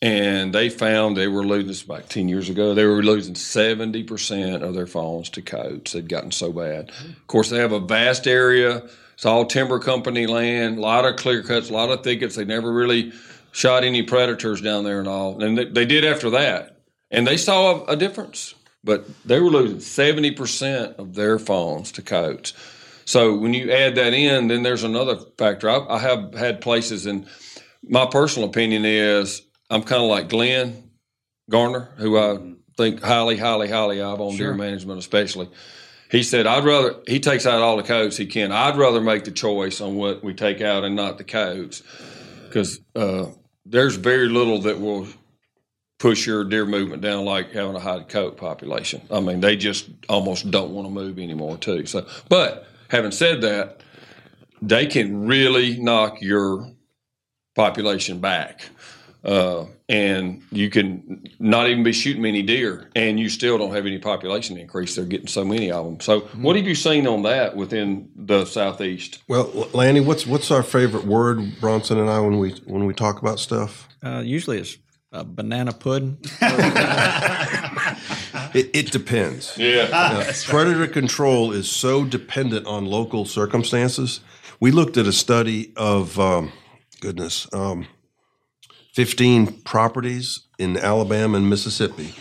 and they found they were losing this about ten years ago. They were losing seventy percent of their phones to codes. They'd gotten so bad. Of course, they have a vast area. It's all timber company land, a lot of clear cuts, a lot of thickets. They never really shot any predators down there and all, and they, they did after that, and they saw a, a difference. But they were losing seventy percent of their phones to codes. So when you add that in, then there's another factor. I, I have had places, and my personal opinion is I'm kind of like Glenn Garner, who I think highly, highly, highly of on deer management, especially. He said, "I'd rather he takes out all the codes he can. I'd rather make the choice on what we take out and not the codes, because uh, there's very little that will push your deer movement down like having a high coat population. I mean, they just almost don't want to move anymore too. So, but having said that, they can really knock your population back. Uh, and you can not even be shooting many deer, and you still don't have any population increase. They're getting so many of them. So, what have you seen on that within the southeast? Well, Lanny, what's what's our favorite word, Bronson and I, when we when we talk about stuff? Uh, usually it's uh, banana pudding. *laughs* *laughs* It, it depends. Yeah, Uh, *laughs* predator control is so dependent on local circumstances. We looked at a study of, um, goodness, um, 15 properties in Alabama and Mississippi,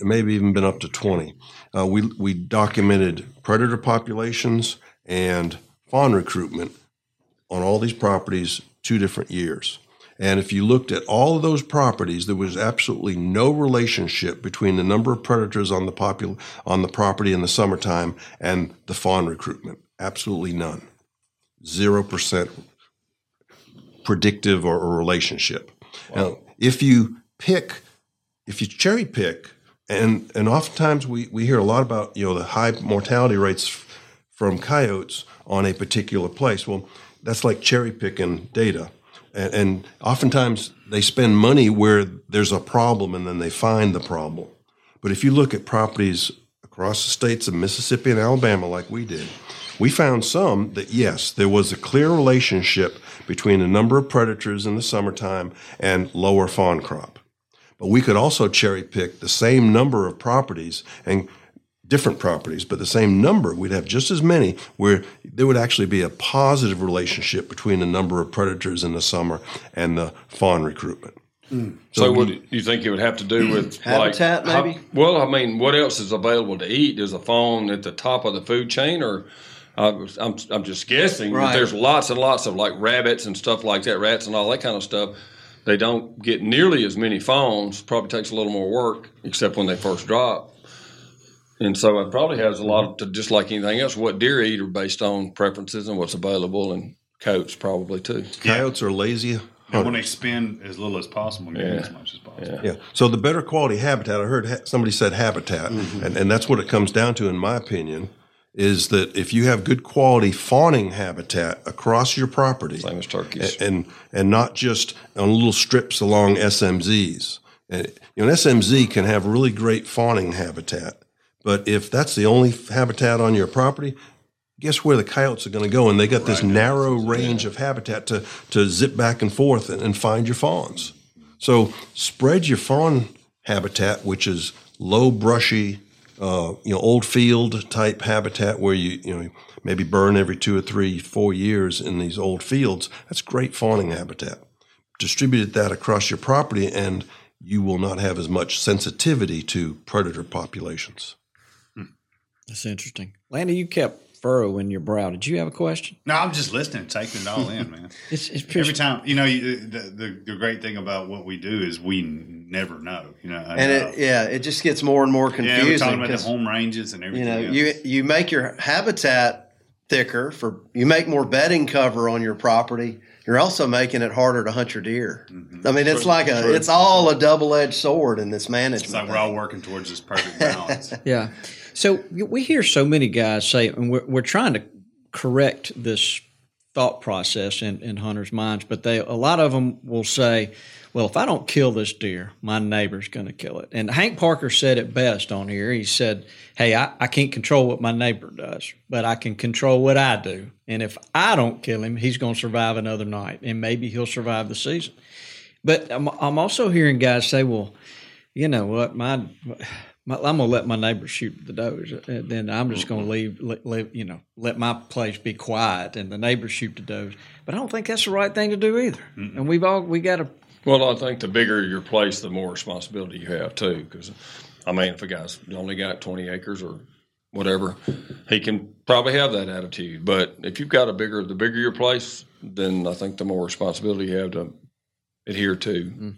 maybe even been up to 20. Uh, we, we documented predator populations and fawn recruitment on all these properties two different years. And if you looked at all of those properties, there was absolutely no relationship between the number of predators on the popul- on the property in the summertime and the fawn recruitment. Absolutely none. Zero percent predictive or, or relationship. Now, if you pick, if you cherry pick, and and oftentimes we, we hear a lot about you know the high mortality rates f- from coyotes on a particular place. Well, that's like cherry picking data. And, and oftentimes they spend money where there's a problem and then they find the problem. But if you look at properties across the states of Mississippi and Alabama, like we did, we found some that yes, there was a clear relationship between the number of predators in the summertime and lower fawn crop. But we could also cherry pick the same number of properties and different properties, but the same number, we'd have just as many where there would actually be a positive relationship between the number of predators in the summer and the fawn recruitment. Hmm. So, what do you think it would have to do with Habitat, like, how- maybe? well, I mean, what else is available to eat? Is a fawn at the top of the food chain, or I, I'm I'm just guessing. But Right. there's lots and lots of like rabbits and stuff like that, rats and all that kind of stuff. They don't get nearly as many fawns. Probably takes a little more work, except when they first drop. And so it probably has a lot of, to just like anything else, what deer eat are based on preferences and what's available, and coats probably too. Coyotes are lazy. I want to hunters. expend as little as possible and Yeah. as much as possible. Yeah. So the better quality habitat, I heard ha- somebody said habitat, mm-hmm. and, and that's what it comes down to, in my opinion, is that if you have good quality fawning habitat across your property, Same as turkeys. a- and and not just on little strips along SMZs. And, you know, an SMZ can have really great fawning habitat, but if that's the only habitat on your property, guess where the coyotes are going to go? And they got this narrow range of habitat to to zip back and forth and, and find your fawns. So spread your fawn habitat, which is low brushy, uh, you know, old field type habitat where you you know maybe burn every two or three, four years in these old fields. That's great fawning habitat. Distribute that across your property, and you will not have as much sensitivity to predator populations. That's interesting. Landy, you kept furrow in your brow. Did you have a question? No, I'm just listening, taking it all in, man. *laughs* It's, it's pretty Every time, you know, you, the, the the great thing about what we do is we never know. You know, and it, uh, yeah, it just gets more and more confusing. Yeah, we're talking about the 'cause, home ranges and everything. you know, else. you you make your habitat thicker for you make more bedding cover on your property. You're also making it harder to hunt your deer. Mm-hmm. I mean, it's True, like a true. it's all a double edged sword in this management. it's like we're all working towards this perfect balance. *laughs* Yeah. So we hear so many guys say, and we're, we're trying to correct this thought process in, in hunters' minds, but they a lot of them will say, "Well, if I don't kill this deer, my neighbor's going to kill it." And Hank Parker said it best on here. He said, "Hey, I, I can't control what my neighbor does, but I can control what I do. And if I don't kill him, he's going to survive another night, and maybe he'll survive the season." But I'm, I'm also hearing guys say, "Well, you know what, my." my, I'm gonna let my neighbors shoot the does, and uh, then I'm just gonna mm-hmm. leave, let, let, you know, let my place be quiet, and the neighbors shoot the does. But I don't think that's the right thing to do either. And we've all we got to. Well, I think the bigger your place, the more responsibility you have too. Because, I mean, if a guy's only got 20 acres or whatever, he can probably have that attitude. But if you've got a bigger, the bigger your place, then I think the more responsibility you have to adhere to. A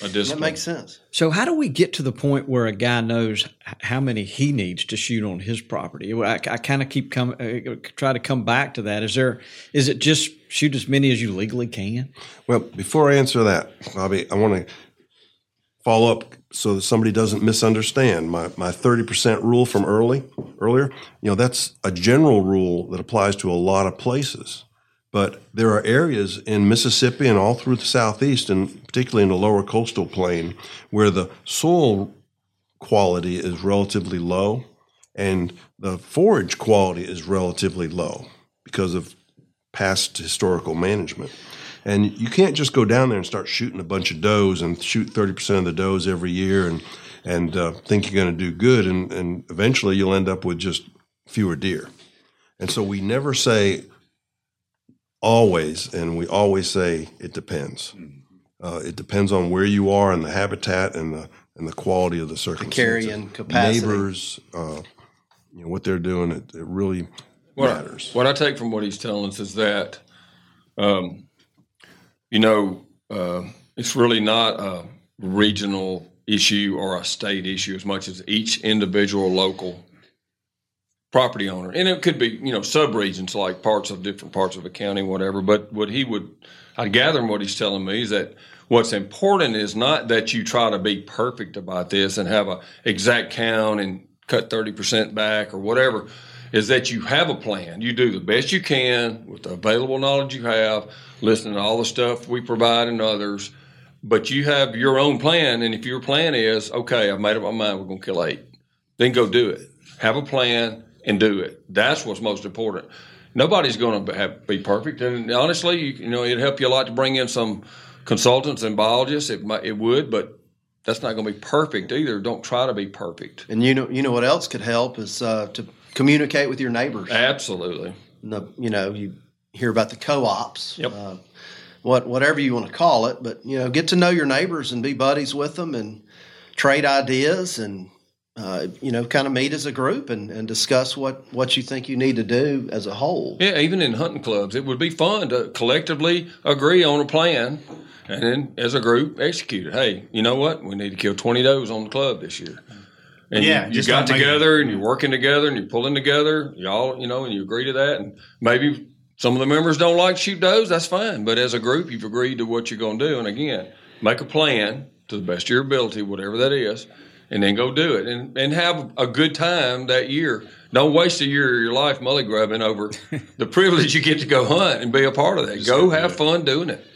that discipline. makes sense. So how do we get to the point where a guy knows how many he needs to shoot on his property? I, I kind of keep come uh, try to come back to that. Is there is it just shoot as many as you legally can? Well, before I answer that, Bobby, I want to follow up so that somebody doesn't misunderstand my, my 30% rule from early earlier. You know, that's a general rule that applies to a lot of places. But there are areas in Mississippi and all through the southeast, and particularly in the lower coastal plain, where the soil quality is relatively low and the forage quality is relatively low because of past historical management. And you can't just go down there and start shooting a bunch of does and shoot 30% of the does every year and, and uh, think you're going to do good. And, and eventually you'll end up with just fewer deer. And so we never say always, and we always say it depends. Uh, it depends on where you are and the habitat and the and the quality of the circumstances. carrying capacity. neighbors, uh, you know what they're doing. It, it really what matters. I, what I take from what he's telling us is that, um, you know, uh, it's really not a regional issue or a state issue as much as each individual local property owner, and it could be you know sub-regions like parts of different parts of a county, whatever. But what he would, I gather, what he's telling me is that what's important is not that you try to be perfect about this and have a exact count and cut thirty percent back or whatever. Is that you have a plan? You do the best you can with the available knowledge you have, listening to all the stuff we provide and others. But you have your own plan, and if your plan is okay, I've made up my mind, we're going to kill eight, then go do it. Have a plan and do it. That's what's most important. Nobody's going to have, be perfect, and honestly, you, you know, it'd help you a lot to bring in some consultants and biologists. It might, it would, but that's not going to be perfect either. Don't try to be perfect. And you know, you know what else could help is uh, to communicate with your neighbors. Absolutely. The, you know, you hear about the co-ops. Yep. Uh, what whatever you want to call it, but you know, get to know your neighbors and be buddies with them and trade ideas and uh, you know, kind of meet as a group and, and discuss what, what you think you need to do as a whole. Yeah, even in hunting clubs, it would be fun to collectively agree on a plan and then as a group execute it. Hey, you know what? We need to kill 20 does on the club this year. And Yeah, you, you just got don't together and you're working together and you're pulling together, y'all, you know, and you agree to that. And maybe some of the members don't like to shoot does, that's fine. But as a group, you've agreed to what you're going to do. And again, make a plan to the best of your ability, whatever that is, and then go do it and, and have a good time that year. Don't waste a year of your life mully grubbing over *laughs* the privilege you get to go hunt and be a part of that. Go have fun doing it.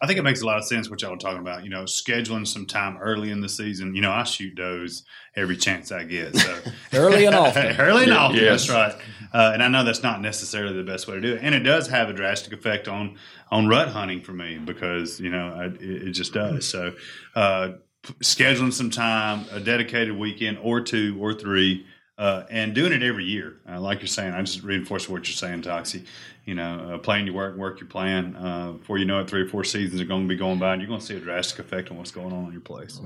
I think it makes a lot of sense what y'all are talking about. You know, scheduling some time early in the season. You know, I shoot does every chance I get. So *laughs* Early and often. *laughs* early and Yeah, often. yes. That's right. Uh, and I know that's not necessarily the best way to do it, and it does have a drastic effect on on rut hunting for me because you know I, it, it just does. So uh, p- scheduling some time, a dedicated weekend or two or three. Uh, and doing it every year, uh, like you're saying, I just reinforce what you're saying, Toxey. You know, uh, plan your work, work your plan. Uh, before you know it, three or four seasons are going to be going by, and you're going to see a drastic effect on what's going on in your place.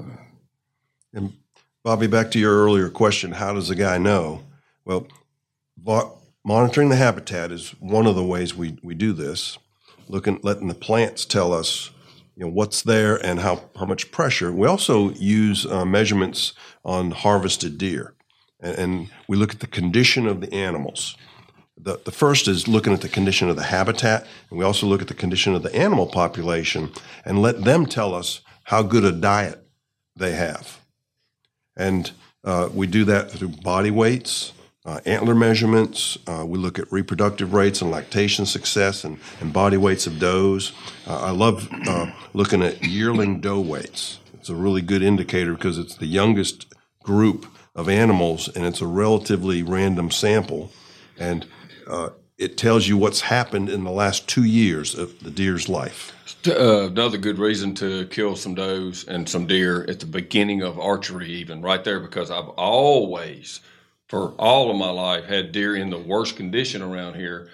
And Bobby, back to your earlier question, how does a guy know? Well, monitoring the habitat is one of the ways we, we do this. Looking, letting the plants tell us you know what's there and how how much pressure. We also use uh, measurements on harvested deer, and, and we look at the condition of the animals. The, the first is looking at the condition of the habitat, and we also look at the condition of the animal population and let them tell us how good a diet they have. And uh, we do that through body weights, uh, antler measurements. Uh, we look at reproductive rates and lactation success and, and body weights of does. Uh, I love uh, looking at yearling doe weights. It's a really good indicator because it's the youngest group of animals and it's a relatively random sample. And uh, it tells you what's happened in the last two years of the deer's life. Uh, another good reason to kill some does and some deer at the beginning of archery, even right there, because I've always, for all of my life, had deer in the worst condition around here.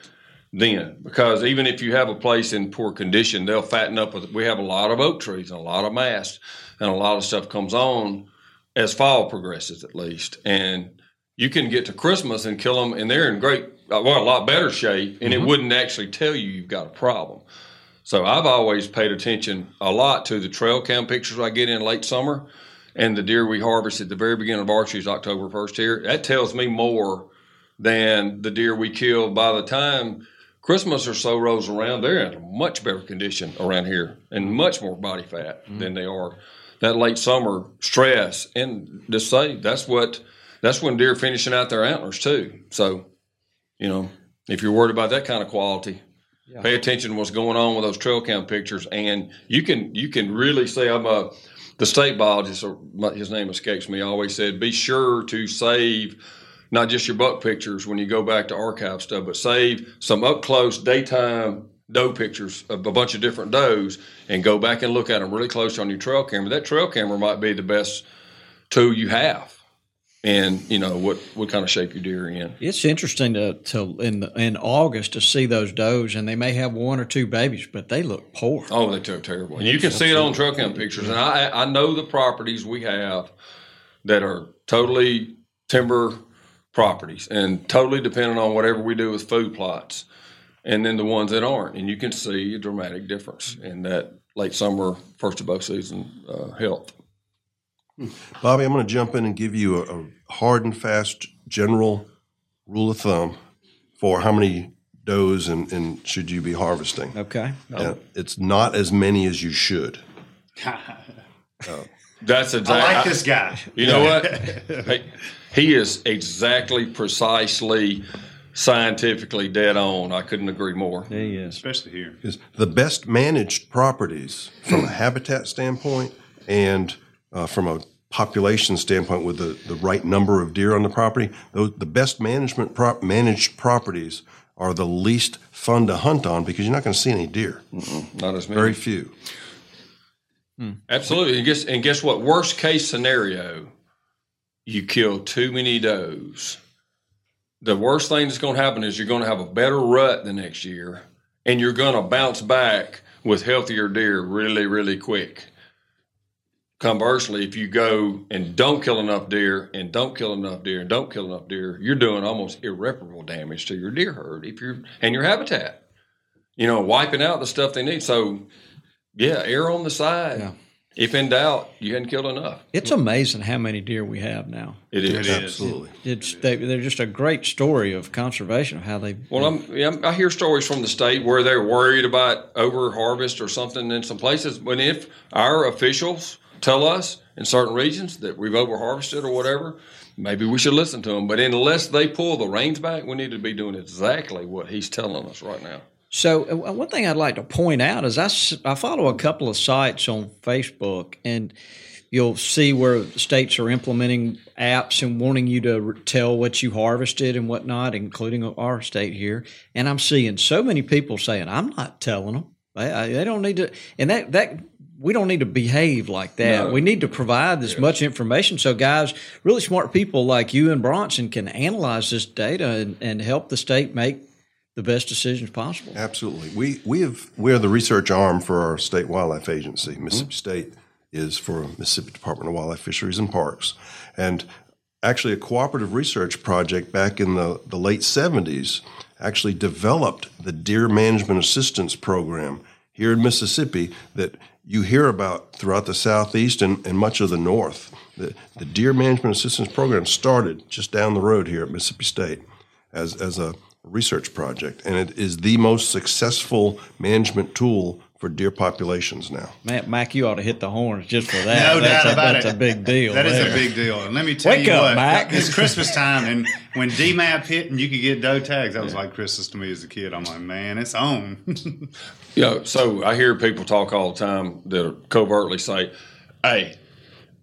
Then, because even if you have a place in poor condition, they'll fatten up with. We have a lot of oak trees and a lot of mast, and a lot of stuff comes on as fall progresses, at least. And you can get to Christmas and kill them, and they're in great, well, a lot better shape, and Mm-hmm. it wouldn't actually tell you you've got a problem. So I've always paid attention a lot to the trail cam pictures I get in late summer and the deer we harvest at the very beginning of archery is October 1st here. That tells me more than the deer we kill by the time Christmas or so rolls around. They're in much better condition around here and much more body fat mm-hmm. than they are that late summer stress. And to say that's what that's when deer finishing out their antlers too. So, you know, if you're worried about that kind of quality, pay attention to what's going on with those trail cam pictures, and you can you can really say I'm a the state biologist. His name escapes me. Always said be sure to save not just your buck pictures when you go back to archive stuff, but save some up close daytime doe pictures of a bunch of different does, and go back and look at them really close on your trail camera. That trail camera might be the best tool you have. And you know what what kind of shape your deer are in. It's interesting to, to in the, in August to see those does, and they may have one or two babies, but they look poor. Oh, they look terrible. And you can see it on trail cam pictures. And I I know the properties we have that are totally timber properties and totally dependent on whatever we do with food plots. And then the ones that aren't. And you can see a dramatic difference in that late summer, first of bow season uh, health. Bobby, I'm going to jump in and give you a, a hard and fast general rule of thumb for how many does and, and should you be harvesting. Okay. Uh, it's not as many as you should. *laughs* That's I exactly. like this guy. You know what? *laughs* Hey, he is exactly, precisely, scientifically dead on. I couldn't agree more. He is. Especially here. Because the best managed properties from a habitat standpoint and uh, from a population standpoint with the, the right number of deer on the property, those, the best management prop, managed properties are the least fun to hunt on because you're not going to see any deer. Not as many. Very few. Absolutely. And guess and guess what? Worst case scenario, you kill too many does. The worst thing that's going to happen is you're going to have a better rut the next year, and you're going to bounce back with healthier deer really, really quick. Conversely, if you go and don't kill enough deer and don't kill enough deer and don't kill enough deer, you're doing almost irreparable damage to your deer herd if you're and your habitat. You know, wiping out the stuff they need. So yeah, err on the side. Yeah. If in doubt, you hadn't killed enough. It's amazing how many deer we have now. It is. It is. Absolutely. It's they, they're just a great story of conservation of how they. Well, I'm, yeah, I hear stories from the state where they're worried about over harvest or something in some places. But if our officials tell us in certain regions that we've over harvested or whatever, maybe we should listen to them. But unless they pull the reins back, we need to be doing exactly what he's telling us right now. So uh, one thing I'd like to point out is I, I follow a couple of sites on Facebook, and you'll see where states are implementing apps and wanting you to tell what you harvested and whatnot, including our state here. And I'm seeing so many people saying, "I'm not telling them. They, they don't need to." And that that we don't need to behave like that. No. We need to provide as much information so guys, really smart people like you and Bronson, can analyze this data and, and help the state make the best decisions possible. Absolutely. We we have we are the research arm for our state wildlife agency. Mm-hmm. Mississippi State is for Mississippi Department of Wildlife, Fisheries, and Parks, and actually a cooperative research project back in the, the late 70s actually developed the deer management assistance program here in Mississippi that you hear about throughout the southeast and, and much of the north. The, the Deer Management Assistance Program started just down the road here at Mississippi State as, as a research project, and it is the most successful management tool for deer populations now. Mac, Mac, you ought to hit the horns just for *laughs* that. No that's doubt a, about that's it. a big deal. That is there. a big deal. And let me tell Wake you up, what, Mac. it's *laughs* Christmas time, and when DMAP hit and you could get doe tags, that was like Christmas to me as a kid. I'm like, man, it's on. *laughs* You know, so I hear people talk all the time that covertly say, "Hey,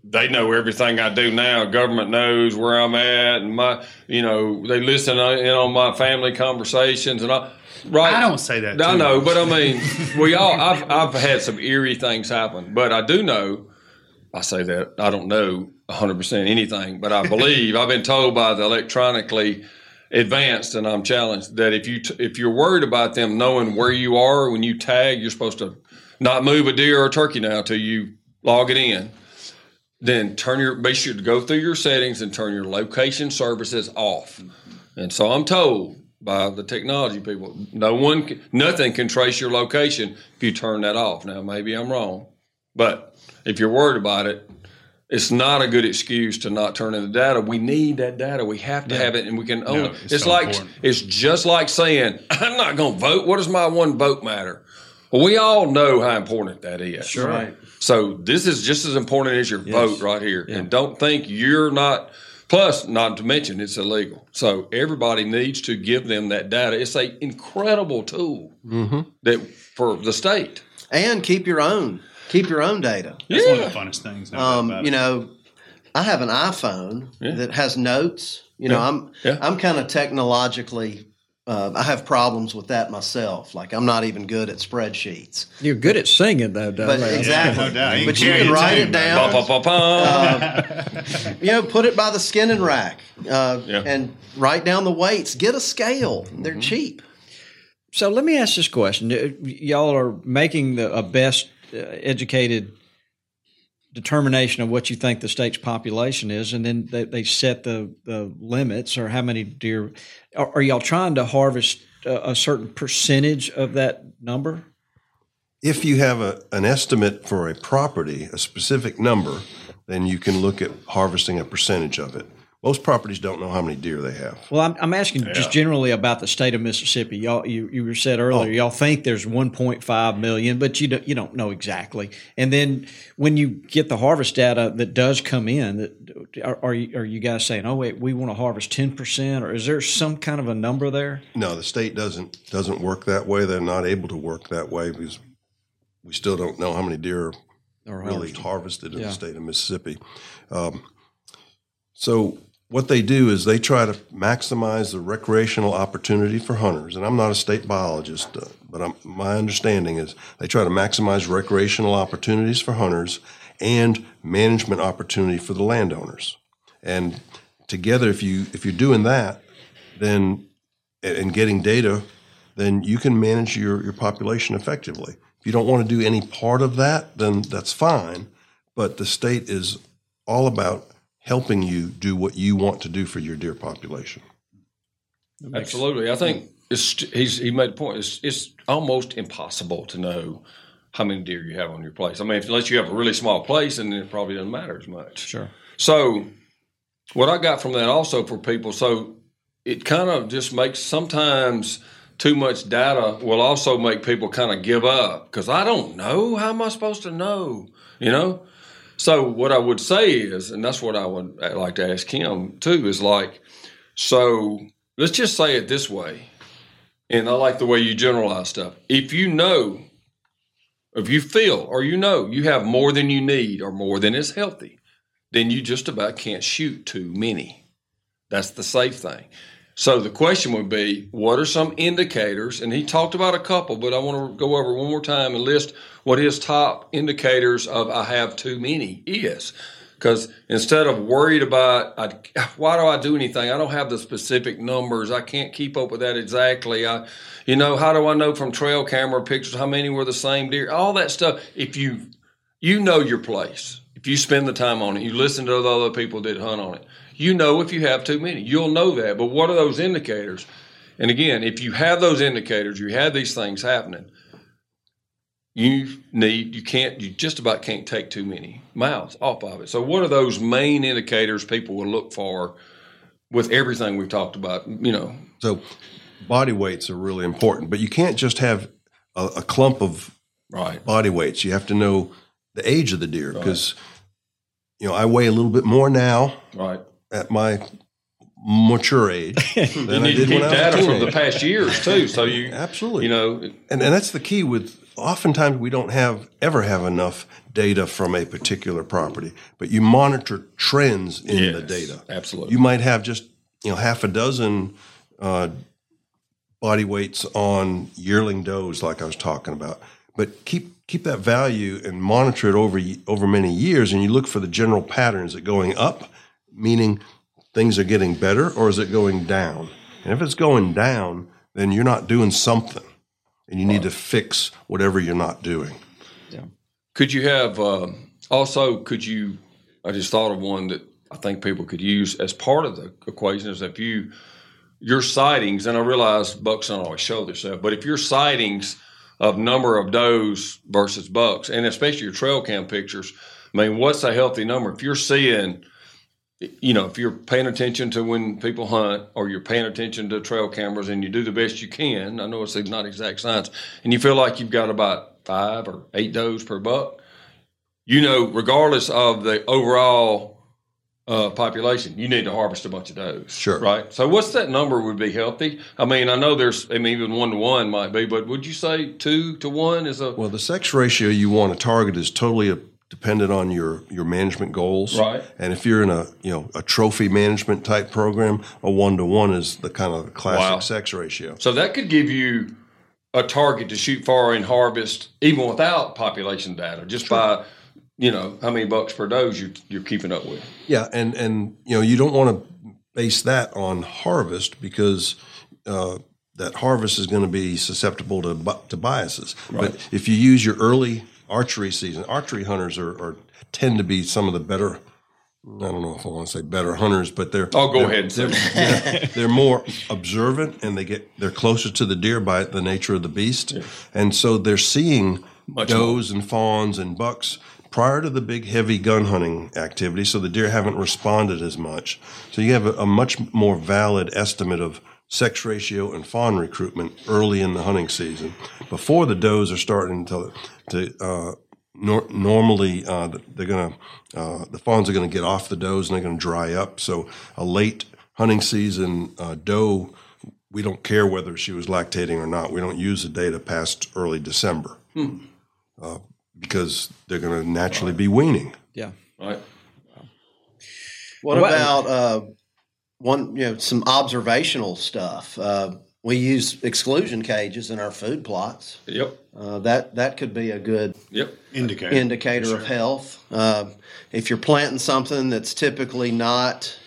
they know everything I do now. Government knows where I'm at, and my, you know, they listen in on my family conversations and all." Right? I don't say that I too know, but I mean, we all. I've I've had some eerie things happen, but I do know. I say that I don't know 100 percent anything, but I believe I've been told by the electronically advanced, and I'm challenged that if you t- if you're worried about them knowing where you are when you tag, you're supposed to not move a deer or a turkey now till you log it in. Then turn your be sure to go through your settings and turn your location services off. And so I'm told by the technology people, no one, can- nothing can trace your location if you turn that off. Now maybe I'm wrong, but if you're worried about it, it's not a good excuse to not turn in the data. We need that data. We have to have it, and we can own No, it. it's It's, so like important. it's just like saying, *laughs* "I'm not going to vote. What does my one vote matter?" Well, we all know how important that is. Sure. Right. So this is just as important as your vote right here. And don't think you're not. Plus, not to mention, it's illegal. So everybody needs to give them that data. It's an incredible tool that for the state. and keep your own. Keep your own data. That's one of the funnest things. Um, you know, I have an iPhone Yeah. that has notes. You know, Yeah. I'm Yeah. I'm kind of technologically. Uh, I have problems with that myself. Like I'm not even good at spreadsheets. You're good at singing, though, Doug. But Like, exactly, no doubt. You but can you can write it man. down. Ba. you know, put it by the skinning rack uh, Yeah. and write down the weights. Get a scale; they're Mm-hmm. cheap. So let me ask this question: Y- Y'all are making the a best uh, educated determination of what you think the state's population is, and then they, they set the, the limits or how many deer. Are, are y'all trying to harvest a, a certain percentage of that number? If you have a, an estimate for a property, a specific number, then you can look at harvesting a percentage of it. Most properties don't know how many deer they have. Well, I'm, I'm asking just generally about the state of Mississippi. Y'all, you, you said earlier, y'all think there's 1.5 million, but you don't, you don't know exactly. And then when you get the harvest data that does come in, that are, are you are you guys saying, oh wait, we want to harvest 10 percent, or is there some kind of a number there? No, the state doesn't doesn't work that way. They're not able to work that way because we still don't know how many deer are really harvested? harvested in Yeah. the state of Mississippi. Um, so what they do is they try to maximize the recreational opportunity for hunters. And I'm not a state biologist, uh, but I'm, my understanding is they try to maximize recreational opportunities for hunters and management opportunity for the landowners. And together, if you if you're doing that, then and getting data, then you can manage your, your population effectively. If you don't want to do any part of that, then that's fine. But the state is all about helping you do what you want to do for your deer population. Absolutely. I think it's, he's, he made a point. It's, it's almost impossible to know how many deer you have on your place. I mean, unless you have a really small place, and it probably doesn't matter as much. Sure. So, what I got from that also for people, so it kind of just makes sometimes too much data will also make people kind of give up because I don't know. How am I supposed to know? You know? So, what I would say is, and that's what I would uh, like to ask him too, is like, so let's just say it this way. And I like the way you generalize stuff. If you know, if you feel or you know you have more than you need or more than is healthy, then you just about can't shoot too many. That's the safe thing. So the question would be, what are some indicators? And he talked about a couple, but I want to go over one more time and list what his top indicators of I have too many is. Because instead of worried about I, why do I do anything, I don't have the specific numbers. I can't keep up with that exactly. I, you know, how do I know from trail camera pictures how many were the same deer? All that stuff. If you you know your place, if you spend the time on it, you listen to the other people that hunt on it. You know if you have too many. You'll know that. But what are those indicators? And again, if you have those indicators, you have these things happening. you need you can't you just about can't take too many miles off of it. So what are those main indicators people will look for with everything we've talked about? You know, So body weights are really important, but you can't just have a, a clump of right, body weights. You have to know the age of the deer because you know I weigh a little bit more now right. At my mature age *laughs* You need to did keep when I was a data from the past years too. So you *laughs* Absolutely. you know, And, and that's the key with oftentimes we don't have ever have enough data from a particular property, but you monitor trends in the data. absolutely. You might have just, you know, half a dozen uh, body weights on yearling does like I was talking about. But keep keep that value and monitor it over over many years and you look for the general patterns that going up, meaning things are getting better or is it going down? And if it's going down, then you're not doing something and you need to fix whatever you're not doing. Yeah. Could you have uh, also? Could you? I just thought of one that I think people could use as part of the equation is if you your sightings, and I realize bucks don't always show themselves, but if your sightings of number of does versus bucks, and especially your trail cam pictures, I mean, what's a healthy number? If you're seeing, you know, if you're paying attention to when people hunt, or you're paying attention to trail cameras, and you do the best you can, I know it's not exact science, and you feel like you've got about five or eight does per buck, you know, regardless of the overall uh, population, you need to harvest a bunch of does. Sure. Right. So, what's that number would be healthy? I mean, I know there's, I mean, even one to one might be, but would you say two to one is a Well, the sex ratio you want to target is totally dependent on your, your management goals. Right. And if you're in a you know a trophy management type program, a one to one is the kind of classic Wow. sex ratio. so that could give you a target to shoot for and harvest even without population data, just by you know how many bucks per does you you're keeping up with. Yeah, and and you know you don't want to base that on harvest because uh, that harvest is going to be susceptible to to biases. But if you use your early archery season, archery hunters are, are tend to be some of the better. I don't know if I want to say better hunters, but they're. Oh, go they're- ahead, Sam. They're, they're more observant and they get they're closer to the deer by the nature of the beast, and so they're seeing Much does and fawns and bucks prior to the big heavy gun hunting activity. So the deer haven't responded as much. So you have a, a much more valid estimate of sex ratio and fawn recruitment early in the hunting season before the does are starting to to uh, nor- normally uh, they're going to uh, the fawns are going to get off the does and they're going to dry up. So a late hunting season uh, doe, we don't care whether she was lactating or not. We don't use the data past early December uh, because they're going to naturally be weaning. Yeah. Right. What What- about uh, one? You know, some observational stuff. We use exclusion cages in our food plots. Yep. Uh, that that could be a good Yep. Indicator. indicator of health. Uh, if you're planting something that's typically not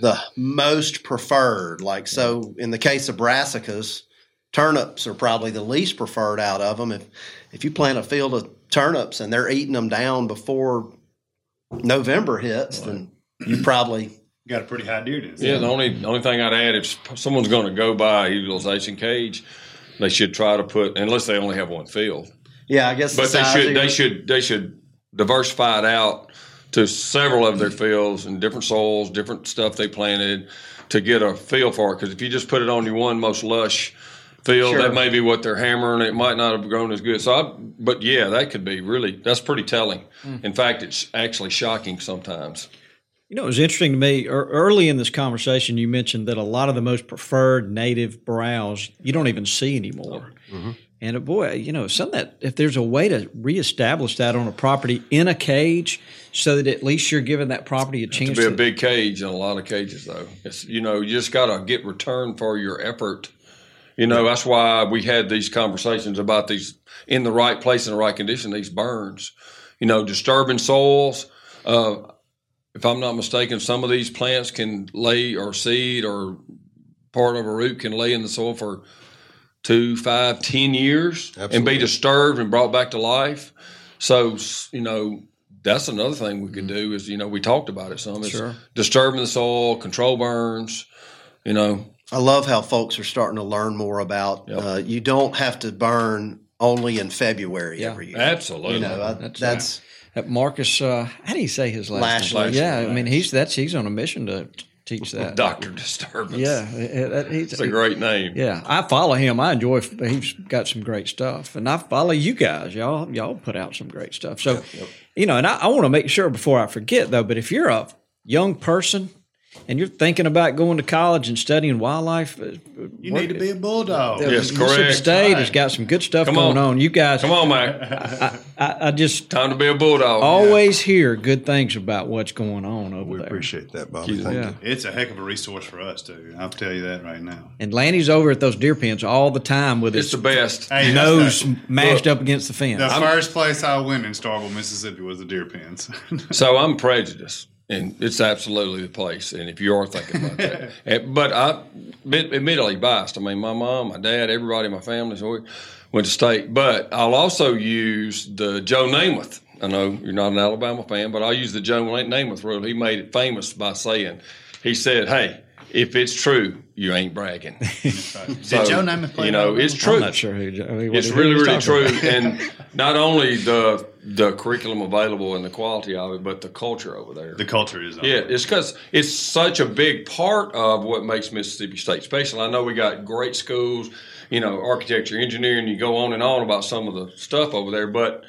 the most preferred, like so in the case of brassicas, turnips are probably the least preferred out of them. If if you plant a field of turnips and they're eating them down before November hits, then you probably Got a pretty high deer density. Yeah, the only the only thing I'd add if someone's going to go buy a utilization cage, they should try to put unless they only have one field. yeah. I guess the But they should they your- should they should diversify it out to several of their fields and different soils, different stuff they planted to get a feel for it. Because if you just put it on your one most lush field, Sure. that may be what they're hammering. It might not have grown as good. So, I, but yeah, that could be really that's pretty telling. Hmm. In fact, it's actually shocking sometimes. You know, it was interesting to me ear- early in this conversation. You mentioned that a lot of the most preferred native browse you don't even see anymore. And uh, boy, you know, some of that if there's a way to reestablish that on a property in a cage, so that at least you're giving that property a chance to be a to. big cage in a lot of cages though it's you know you just got to get return for your effort you know that's why we had these conversations about these in the right place in the right condition these burns you know disturbing soils uh, if i'm not mistaken some of these plants can lay or seed or part of a root can lay in the soil for two five ten years and be disturbed and brought back to life so you know that's another thing we could do is you know we talked about it some is Sure. disturbing the soil control burns you know I love how folks are starting to learn more about. Yep. Uh, you don't have to burn only in February every year. Absolutely. You know, I- That's, that's, uh, Marcus. Uh, how do you say his last name? Lashley. Yeah, I mean he's that's he's on a mission to teach that. *laughs* Doctor Disturbance. Yeah, that- he's It's a great name. Yeah, I follow him. I enjoy. He's got some great stuff, and I follow you guys. Y'all, y'all put out some great stuff. So, you know, and I, I want to make sure before I forget though. But if you're a young person and you're thinking about going to college and studying wildlife, uh, You need to be a bulldog. Yes, Mississippi correct. State has got some good stuff Come going on. on. You guys, Come on, Mac. I, I just Time to be a bulldog. always hear good things about what's going on over We there. We appreciate that, Bobby. Thank Yeah. you. It's a heck of a resource for us too. I'll tell you that right now. And Lanny's over at those deer pens all the time with It's his the best. Hey, that's nose not- mashed up against the fence. The first place I went in Starkville, Mississippi, was the deer pens. *laughs* So I'm prejudiced, and it's absolutely the place. And if you are thinking about that, *laughs* And- but I admit- admittedly biased. I mean, my mom, my dad, everybody in my family, so we went to state. But I'll also use the Joe Namath. I know you're not an Alabama fan, but I'll use the Joe Namath rule. He made it famous by saying, he said, "Hey." If it's true, you ain't bragging. *laughs* Did Joe Namath play You know, it's true. I'm not sure who. I mean, what It's really, really true, and *laughs* not only the the curriculum available and the quality of it, but the culture over there. The culture is on. Yeah, it's because it's such a big part of what makes Mississippi State special. I know we got great schools, you know, architecture, engineering. You go on and on about some of the stuff over there, but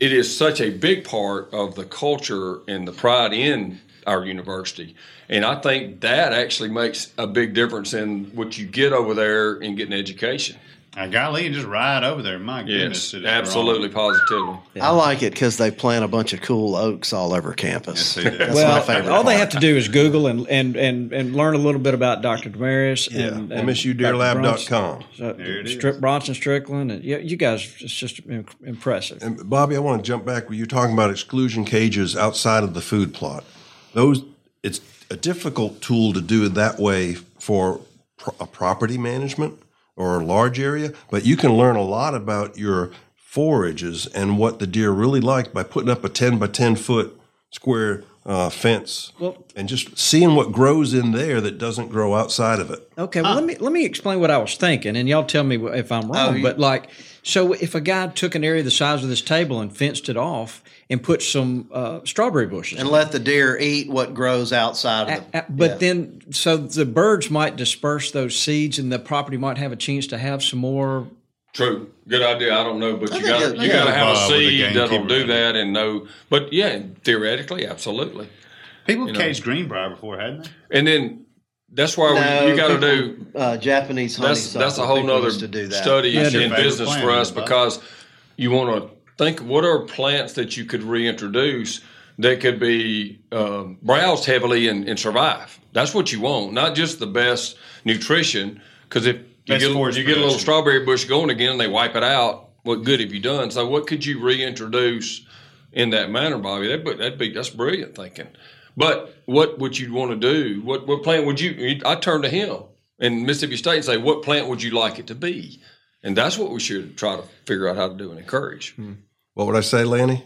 it is such a big part of the culture and the pride in our university. And I think that actually makes a big difference in what you get over there in getting education. I golly, you just ride over there. My Yes, goodness, it is absolutely, positively. I like it because they plant a bunch of cool oaks all over campus. Yes. That's well, my favorite. all they have to do is Google and and and, and learn a little bit about Dr. Demarais Yeah, and, and MSUDeerLab.com. So, There it is. Strip Bronson Strickland and yeah, you guys, it's just impressive. And Bobby, I want to jump back you're talking about exclusion cages outside of the food plot. Those, it's a difficult tool to do it that way for pro- a property management or a large area, but you can learn a lot about your forages and what the deer really like by putting up a 10 by 10 foot square uh, fence Well- and just seeing what grows in there that doesn't grow outside of it. Okay, well let me let me explain what I was thinking, and y'all tell me if I'm wrong. you- but like, so if a guy took an area the size of this table and fenced it off and put some uh, strawberry bushes, and let the deer eat what grows outside of A- the. but yeah. then, so the birds might disperse those seeds, and the property might have a chance to have some more. True, good idea. I don't know, but you got you got to have a Bob with the seed that'll do that and know. But yeah, theoretically, absolutely. People You know. caged greenbrier before, hadn't they? And then that's why No, we, you got to do. uh, Japanese That's that's a whole People nother used to do that. study That's in business plant, for us isn't it, Bob? because you want to think what are plants that you could reintroduce that could be um, browsed heavily and, and survive. That's what you want, not just the best nutrition. Because if you get, forage you get a little strawberry bush going again, and they wipe it out. What good have you done? So what could you reintroduce in that manner, Bobby? That that'd be that's brilliant thinking. But what would you want to do? What what plant would you? I turn to him in Mississippi State and say, what plant would you like it to be? And that's what we should try to figure out how to do and encourage. Hmm. What would I say, Lanny?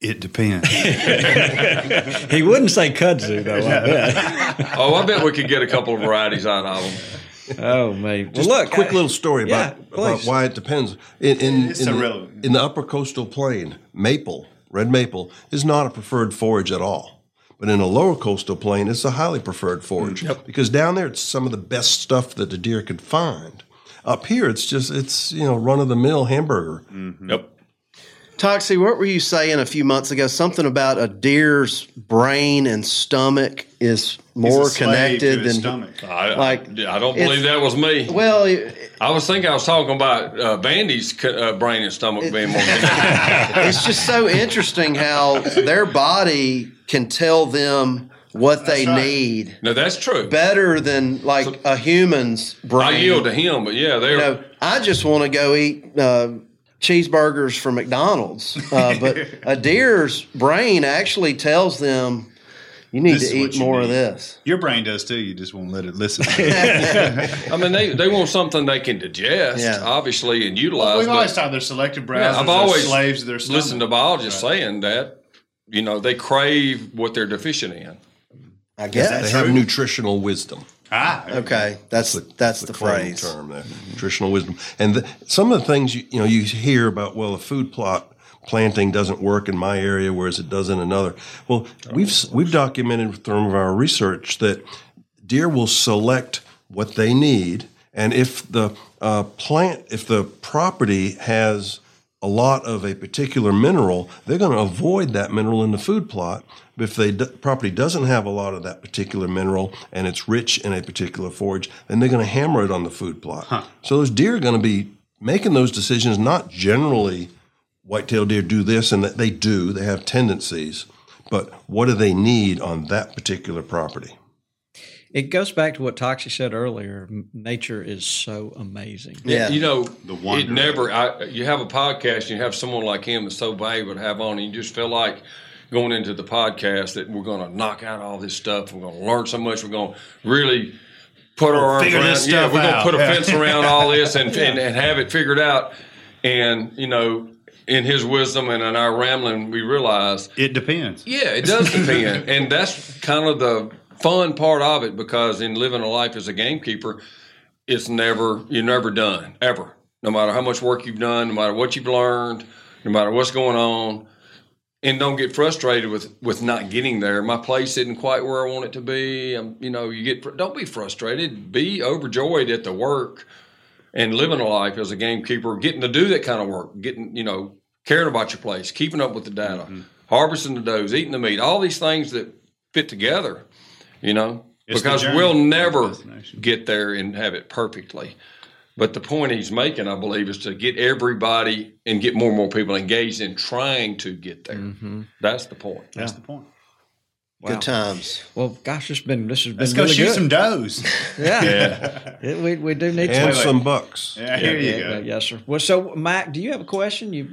It depends. *laughs* He wouldn't say kudzu though. I *laughs* bet. oh, I bet we could get a couple of varieties out of them. Oh man. Well, look, a quick I- little story yeah, about, about why it depends. In in, in, the, in the upper coastal plain, maple, red maple, is not a preferred forage at all. But in a lower coastal plain, it's a highly preferred forage mm, because down there it's some of the best stuff that the deer could find. Up here, it's just it's you know run of the mill hamburger. Mm-hmm. Yep. Toxey, what were you saying a few months ago? Something about a deer's brain and stomach is more He's a slave connected than stomach. I, Like, I, I don't believe that was me. well. it- I was thinking I was talking about uh, Bandy's c- uh, brain and stomach being more *laughs* connected. it's just so interesting how their body can tell them what they right. need no, that's true. better than like a human's brain. I yield to him, but yeah, they're You know, I just want to go eat uh, cheeseburgers from McDonald's, uh, *laughs* but a deer's brain actually tells them you need This to eat you more of this. Your brain does too. You just won't let it listen. *laughs* *laughs* I mean, they, they want something they can digest, Yeah. obviously, and utilize. We've always thought they're selective browsers. Yeah, I've always slaves to their stomach. listened to biologists saying that you know they crave what they're deficient in. I guess They have nutritional wisdom. Ah, Okay, that's that's the, claim phrase. term there, nutritional wisdom. And the, some of the things you, you know you hear about, well, a food plot planting doesn't work in my area, whereas it does in another. Well, we've we've documented from our research that deer will select what they need, and if the uh, plant, if the property has a lot of a particular mineral, they're going to avoid that mineral in the food plot. But if the d- property doesn't have a lot of that particular mineral and it's rich in a particular forage, then they're going to hammer it on the food plot. So those deer are going to be making those decisions, not generally white-tailed deer do this and that they do, they have tendencies, but what do they need on that particular property? It goes back to what Toxey said earlier. Nature is so amazing. Yeah. You know, the wonder it never. I, you have a podcast, and you have someone like him that's so valuable to have on, and you just feel like going into the podcast that we're going to knock out all this stuff. We're going to learn so much. We're going to really put our arms around. this Yeah, stuff we're going to put a Yeah. fence around *laughs* all this and, and and have it figured out. And you know, in his wisdom and in our rambling, we realize It depends. yeah, it does depend, *laughs* and that's kind of the fun part of it because in living a life as a gamekeeper, it's never you're never done ever. No matter how much work you've done, no matter what you've learned, no matter what's going on, and don't get frustrated with with not getting there. My place isn't quite where I want it to be. I'm, you know, you get don't be frustrated. Be overjoyed at the work and living a life as a gamekeeper, getting to do that kind of work, getting you know, caring about your place, keeping up with the data, Mm-hmm. harvesting the does, eating the meat, all these things that fit together. You know, It's because we'll never get there and have it perfectly. But the point he's making, I believe, is to get everybody and get more and more people engaged in trying to get there. Mm-hmm. That's the point. That's the point. Good times. Well, gosh, it's been this has been Let's go really shoot good. some does. *laughs* Yeah, It- we we do need And some. some bucks. Yeah, here you Yeah, go. Yes, sir. Well, so Mac, do you have a question? You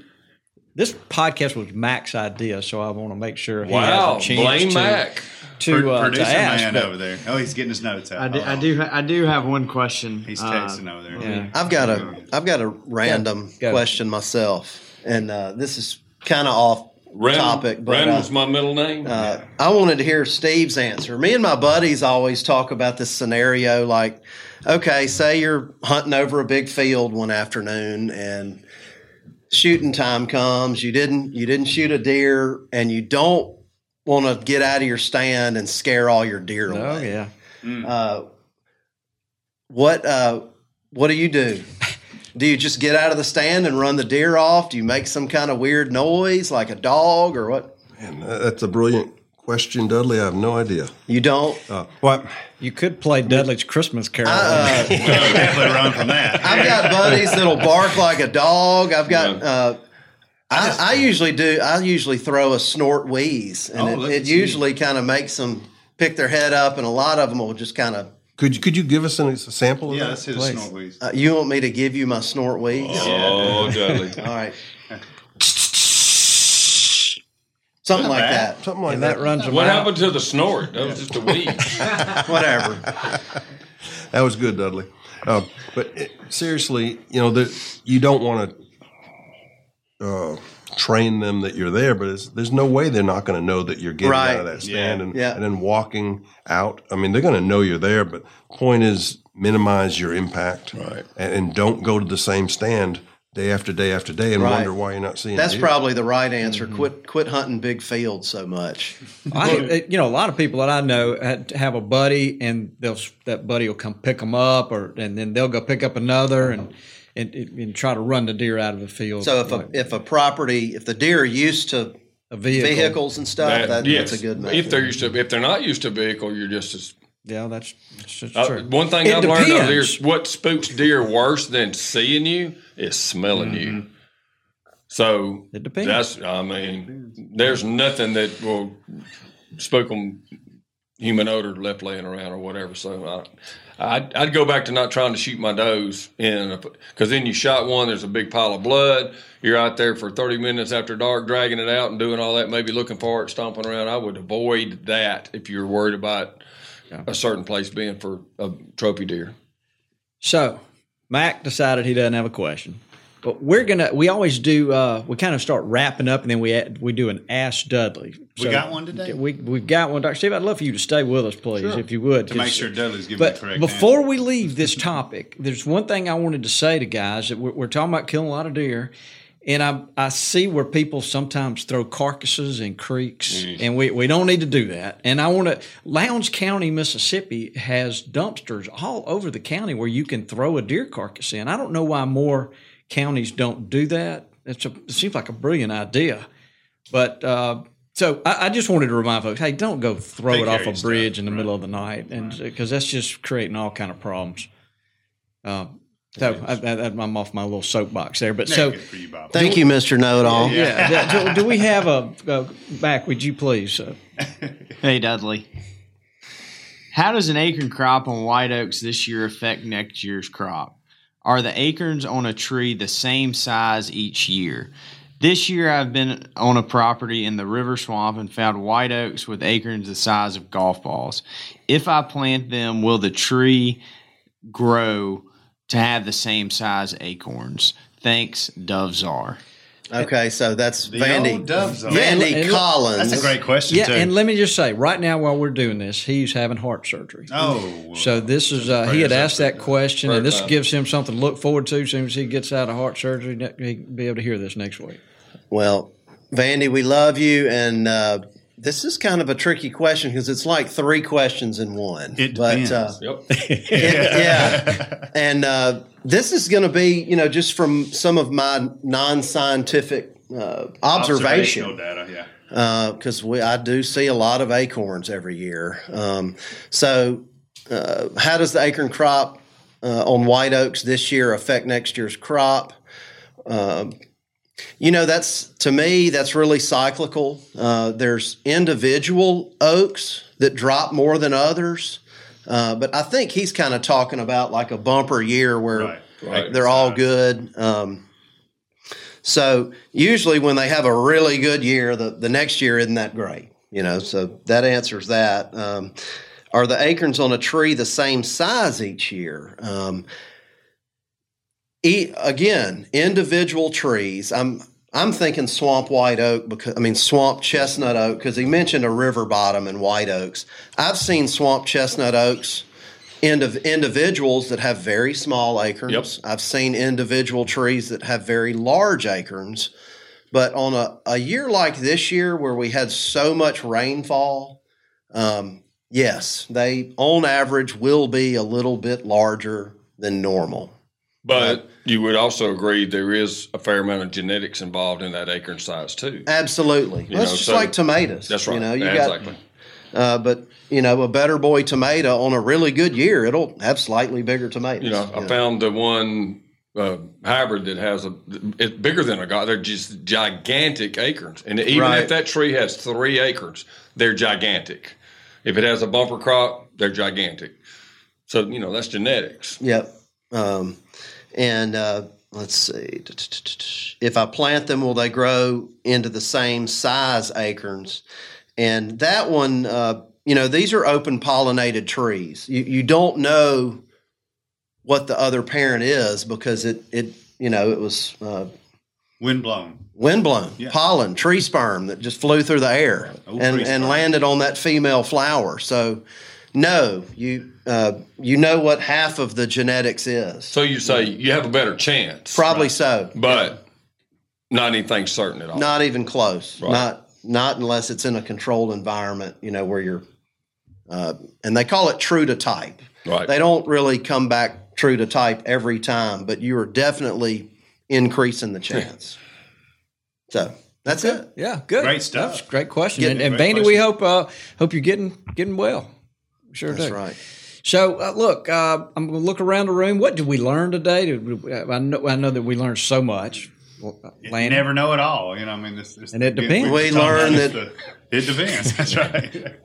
this podcast was Mac's idea, so I want to make sure he Wow, has a chance blame to, Mac. to, Pro- uh, to Producer ask. man over there. Oh, he's getting his notes out. I do, I Oh, do, I do have one question. He's Uh, texting over there. yeah. I've got a I've got a random Go. question myself, and uh, this is kind of off Random, topic, but Random's uh, my middle name. uh, I wanted to hear Steve's answer. Me and my buddies always talk about this scenario like, okay, say you're hunting over a big field one afternoon and shooting time comes. You didn't you didn't shoot a deer, and you don't want to get out of your stand and scare all your deer away. Oh yeah. Uh, what uh, what do you do? Do you just get out of the stand and run the deer off? Do you make some kind of weird noise like a dog or what? Man, that's a brilliant question, Dudley. I have no idea. You don't. Uh, what? You could play Dudley's Christmas Carol. Uh, *laughs* definitely run from that. I've got buddies that'll bark like a dog. I've got. Yeah. Uh, I, I usually do. I usually throw a snort wheeze, and Oh, it, it usually kind of makes them pick their head up, and a lot of them will just kind of. Could you, could you give us an, a sample of Yeah, that? that's his please? snort wheeze. Uh, you want me to give you my snort wheeze? oh, Dudley. All right. Something like bad. that. Something like and that runs them What out. happened to the snort? That was just a weed. *laughs* Whatever. That was good, Dudley. Uh, but it, seriously, you know, that you don't want to uh, train them that you're there, but it's, there's no way they're not going to know that you're getting Right. out of that stand Yeah. and, Yeah. and then walking out. I mean, they're going to know you're there, but point is minimize your impact Right. and, and don't go to the same stand day after day after day and Right. wonder why you're not seeing. That's deer. probably the right answer. Mm-hmm. Quit quit hunting big fields so much. I, *laughs* you know, a lot of people that I know have a buddy, and they'll that buddy will come pick them up, or and then they'll go pick up another, and and, and try to run the deer out of the field. So if a like if a property if the deer are used to a vehicle, vehicles and stuff, That- that, yes. that's a good method. If they're used to, if they're not used to a vehicle, you're just as. Yeah, that's, that's just Uh, true. one thing It I've learned over depends. here, what spooks deer worse than seeing you is smelling you. So It depends. That's, I mean, there's nothing that will spook them human odor left laying around or whatever. So I, I'd, I'd go back to not trying to shoot my does in because then you shot one. There's a big pile of blood. You're out there for 30 minutes after dark, dragging it out and doing all that, maybe looking for it, stomping around. I would avoid that if you're worried about a certain place being for a trophy deer. So Mac decided he doesn't have a question. But we're gonna. We always do. Uh, we kind of start wrapping up, and then we add, we do an Ask Dudley. We got one today? We we've got one, Doctor Steve. I'd love for you to stay with us, please, if you would, To make 'cause- sure Dudley's giving but the correct before answer. we leave this topic, there's one thing I wanted to say to guys that we're, we're talking about killing a lot of deer, and I I see where people sometimes throw carcasses in creeks, and we, we don't need to do that. And I want to Lowndes County, Mississippi, has dumpsters all over the county where you can throw a deer carcass in. I don't know why more counties don't do that. It's a, it seems like a brilliant idea, but. Uh, so I, I just wanted to remind folks, hey, don't go throw Take it off a your stuff, bridge in the right. middle of the night, and because that's just creating all kind of problems. Um, so I, I, I'm off my little soapbox there, but so for you, Bob. Thank you, Mr. Know It All. yeah, do, do we have a, a back? Would you please? Uh, *laughs* Hey, Dudley. How does an acorn crop on white oaks this year affect next year's crop? Are the acorns on a tree the same size each year? This year, I've been on a property in the river swamp and found white oaks with acorns the size of golf balls. If I plant them, will the tree grow to have the same size acorns? Thanks, Dove Czar. Okay, so that's The Vandy. old doves. Vandy And look- Collins. That's a great question, yeah, too. and let me just say, right now while we're doing this, he's having heart surgery. oh, So this is uh, he had asked that question, and this time. gives him something to look forward to. As soon as he gets out of heart surgery, he'll be able to hear this next week. Well, Vandy, we love you, and uh, this is kind of a tricky question because it's like three questions in one. It but, depends. Uh, Yep. it- *laughs* yeah, and uh, this is going to be, you know, just from some of my non-scientific uh, observation. Data, yeah. because we I do see a lot of acorns every year. Um, so, uh, how does the acorn crop uh, on white oaks this year affect next year's crop? You know, that's to me that's really cyclical. Uh, there's individual oaks that drop more than others, uh, but I think he's kind of talking about like a bumper year where Right. Right. they're all good. Um, so usually when they have a really good year, the, the next year isn't that great. You know, so that answers that. Um, are the acorns on a tree the same size each year? Um, e- again, individual trees. I'm I'm thinking swamp white oak because I mean swamp chestnut oak because he mentioned a river bottom and white oaks. I've seen swamp chestnut oaks indiv- individuals that have very small acorns. I've seen individual trees that have very large acorns. But on a, a year like this year where we had so much rainfall, um, yes, they on average will be a little bit larger than normal. But you would also agree there is a fair amount of genetics involved in that acorn size too. Absolutely. You That's know, just so- like tomatoes. That's right. You know, you exactly. got, uh, but you know, a better boy tomato on a really good year, it'll have slightly bigger tomatoes. You know, I found the one uh, hybrid that has a it's bigger than a guy. They're just gigantic acorns, and even Right. if that tree has three acorns, they're gigantic. If it has a bumper crop, they're gigantic. So you know that's genetics. Yep. Um, and uh, let's see. If I plant them, will they grow into the same size acorns? And that one, uh, you know, these are open pollinated trees. You, you don't know what the other parent is because it, it you know, it was uh, Windblown. windblown Yeah. pollen, tree sperm that just flew through the air Oh, and, and landed on that female flower. So, no, you uh, you know what half of the genetics is. So you say you have a better chance, Probably so. but not anything certain at all. Not even close. Right. Not not unless it's in a controlled environment. You know where you're, uh, and they call it true to type. right. They don't really come back true to type every time, but you are definitely increasing the chance. so that's it. Yeah, good. Great stuff. That's great question. Good- and and great Vandy, we hope uh, hope you're getting getting well. Sure That's do. right. So uh, look, uh, I'm going to look around the room. What did we learn today? Did we, I know I know that we learned so much. Well, uh, You Landon? never know it all. You know, I mean, this, this And it depends. We talking learned that- uh, it depends. *laughs* That's right.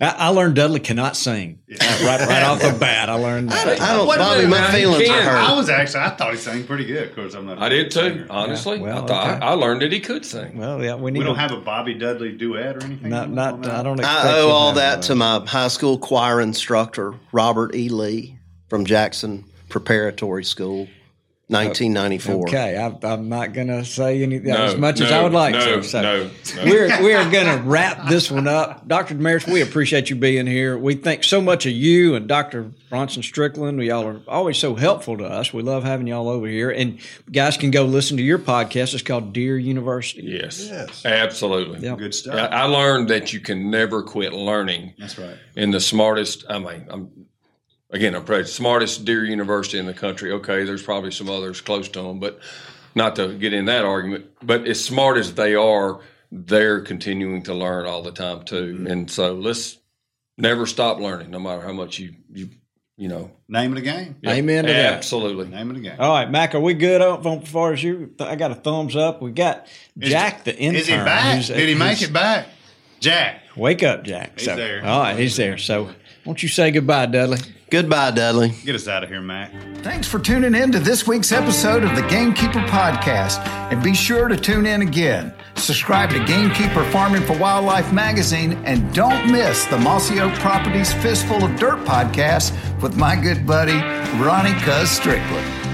I, I learned Dudley cannot sing. Uh, right, right off the bat, I learned that. I don't, Wait a Bobby. My now, feelings you are can't. I was actually, I thought he sang pretty good. Of course, I'm not. a I did too. singer. Honestly, well, I thought okay. I learned that he could sing. Well, yeah, we need We don't to, have a Bobby Dudley duet or anything. not not. I don't. Expect I owe all have that to my high school choir instructor, Robert E. Lee from Jackson Preparatory School. Uh, 1994. Okay, I, I'm not going to say anything No, as much as I would like no, to. So no, no. we're *laughs* we are going to wrap this one up. Dr. Demarais, we appreciate you being here. We think so much of you and Dr. Bronson Strickland. We all are always so helpful to us. We love having y'all over here. And guys can go listen to your podcast. It's called Deer University. Yes, Yes. absolutely. Yep. Good stuff. I, I learned that you can never quit learning. That's right. in the smartest. I mean, I'm again, I'm probably smartest deer university in the country. Okay, there's probably some others close to them, but not to get in that argument. But as smart as they are, they're continuing to learn all the time too. Mm-hmm. And so let's never stop learning, no matter how much you you you know. Name it the game. Amen to that. Absolutely. Name it the game. All right, Mac, are we good up on as far as you? I got a thumbs up. We got Jack the intern. Is he back? who's- Did he make it back? Jack. Wake up, Jack. He's So- there. All right, he's there. So, won't you say goodbye, Dudley? Goodbye, Dudley. Get us out of here, Mac. Thanks for tuning in to this week's episode of the Gamekeeper Podcast. And be sure to tune in again. Subscribe to Gamekeeper Farming for Wildlife magazine and don't miss the Mossy Oak Properties Fistful of Dirt podcast with my good buddy, Ronnie Cuz Strickland.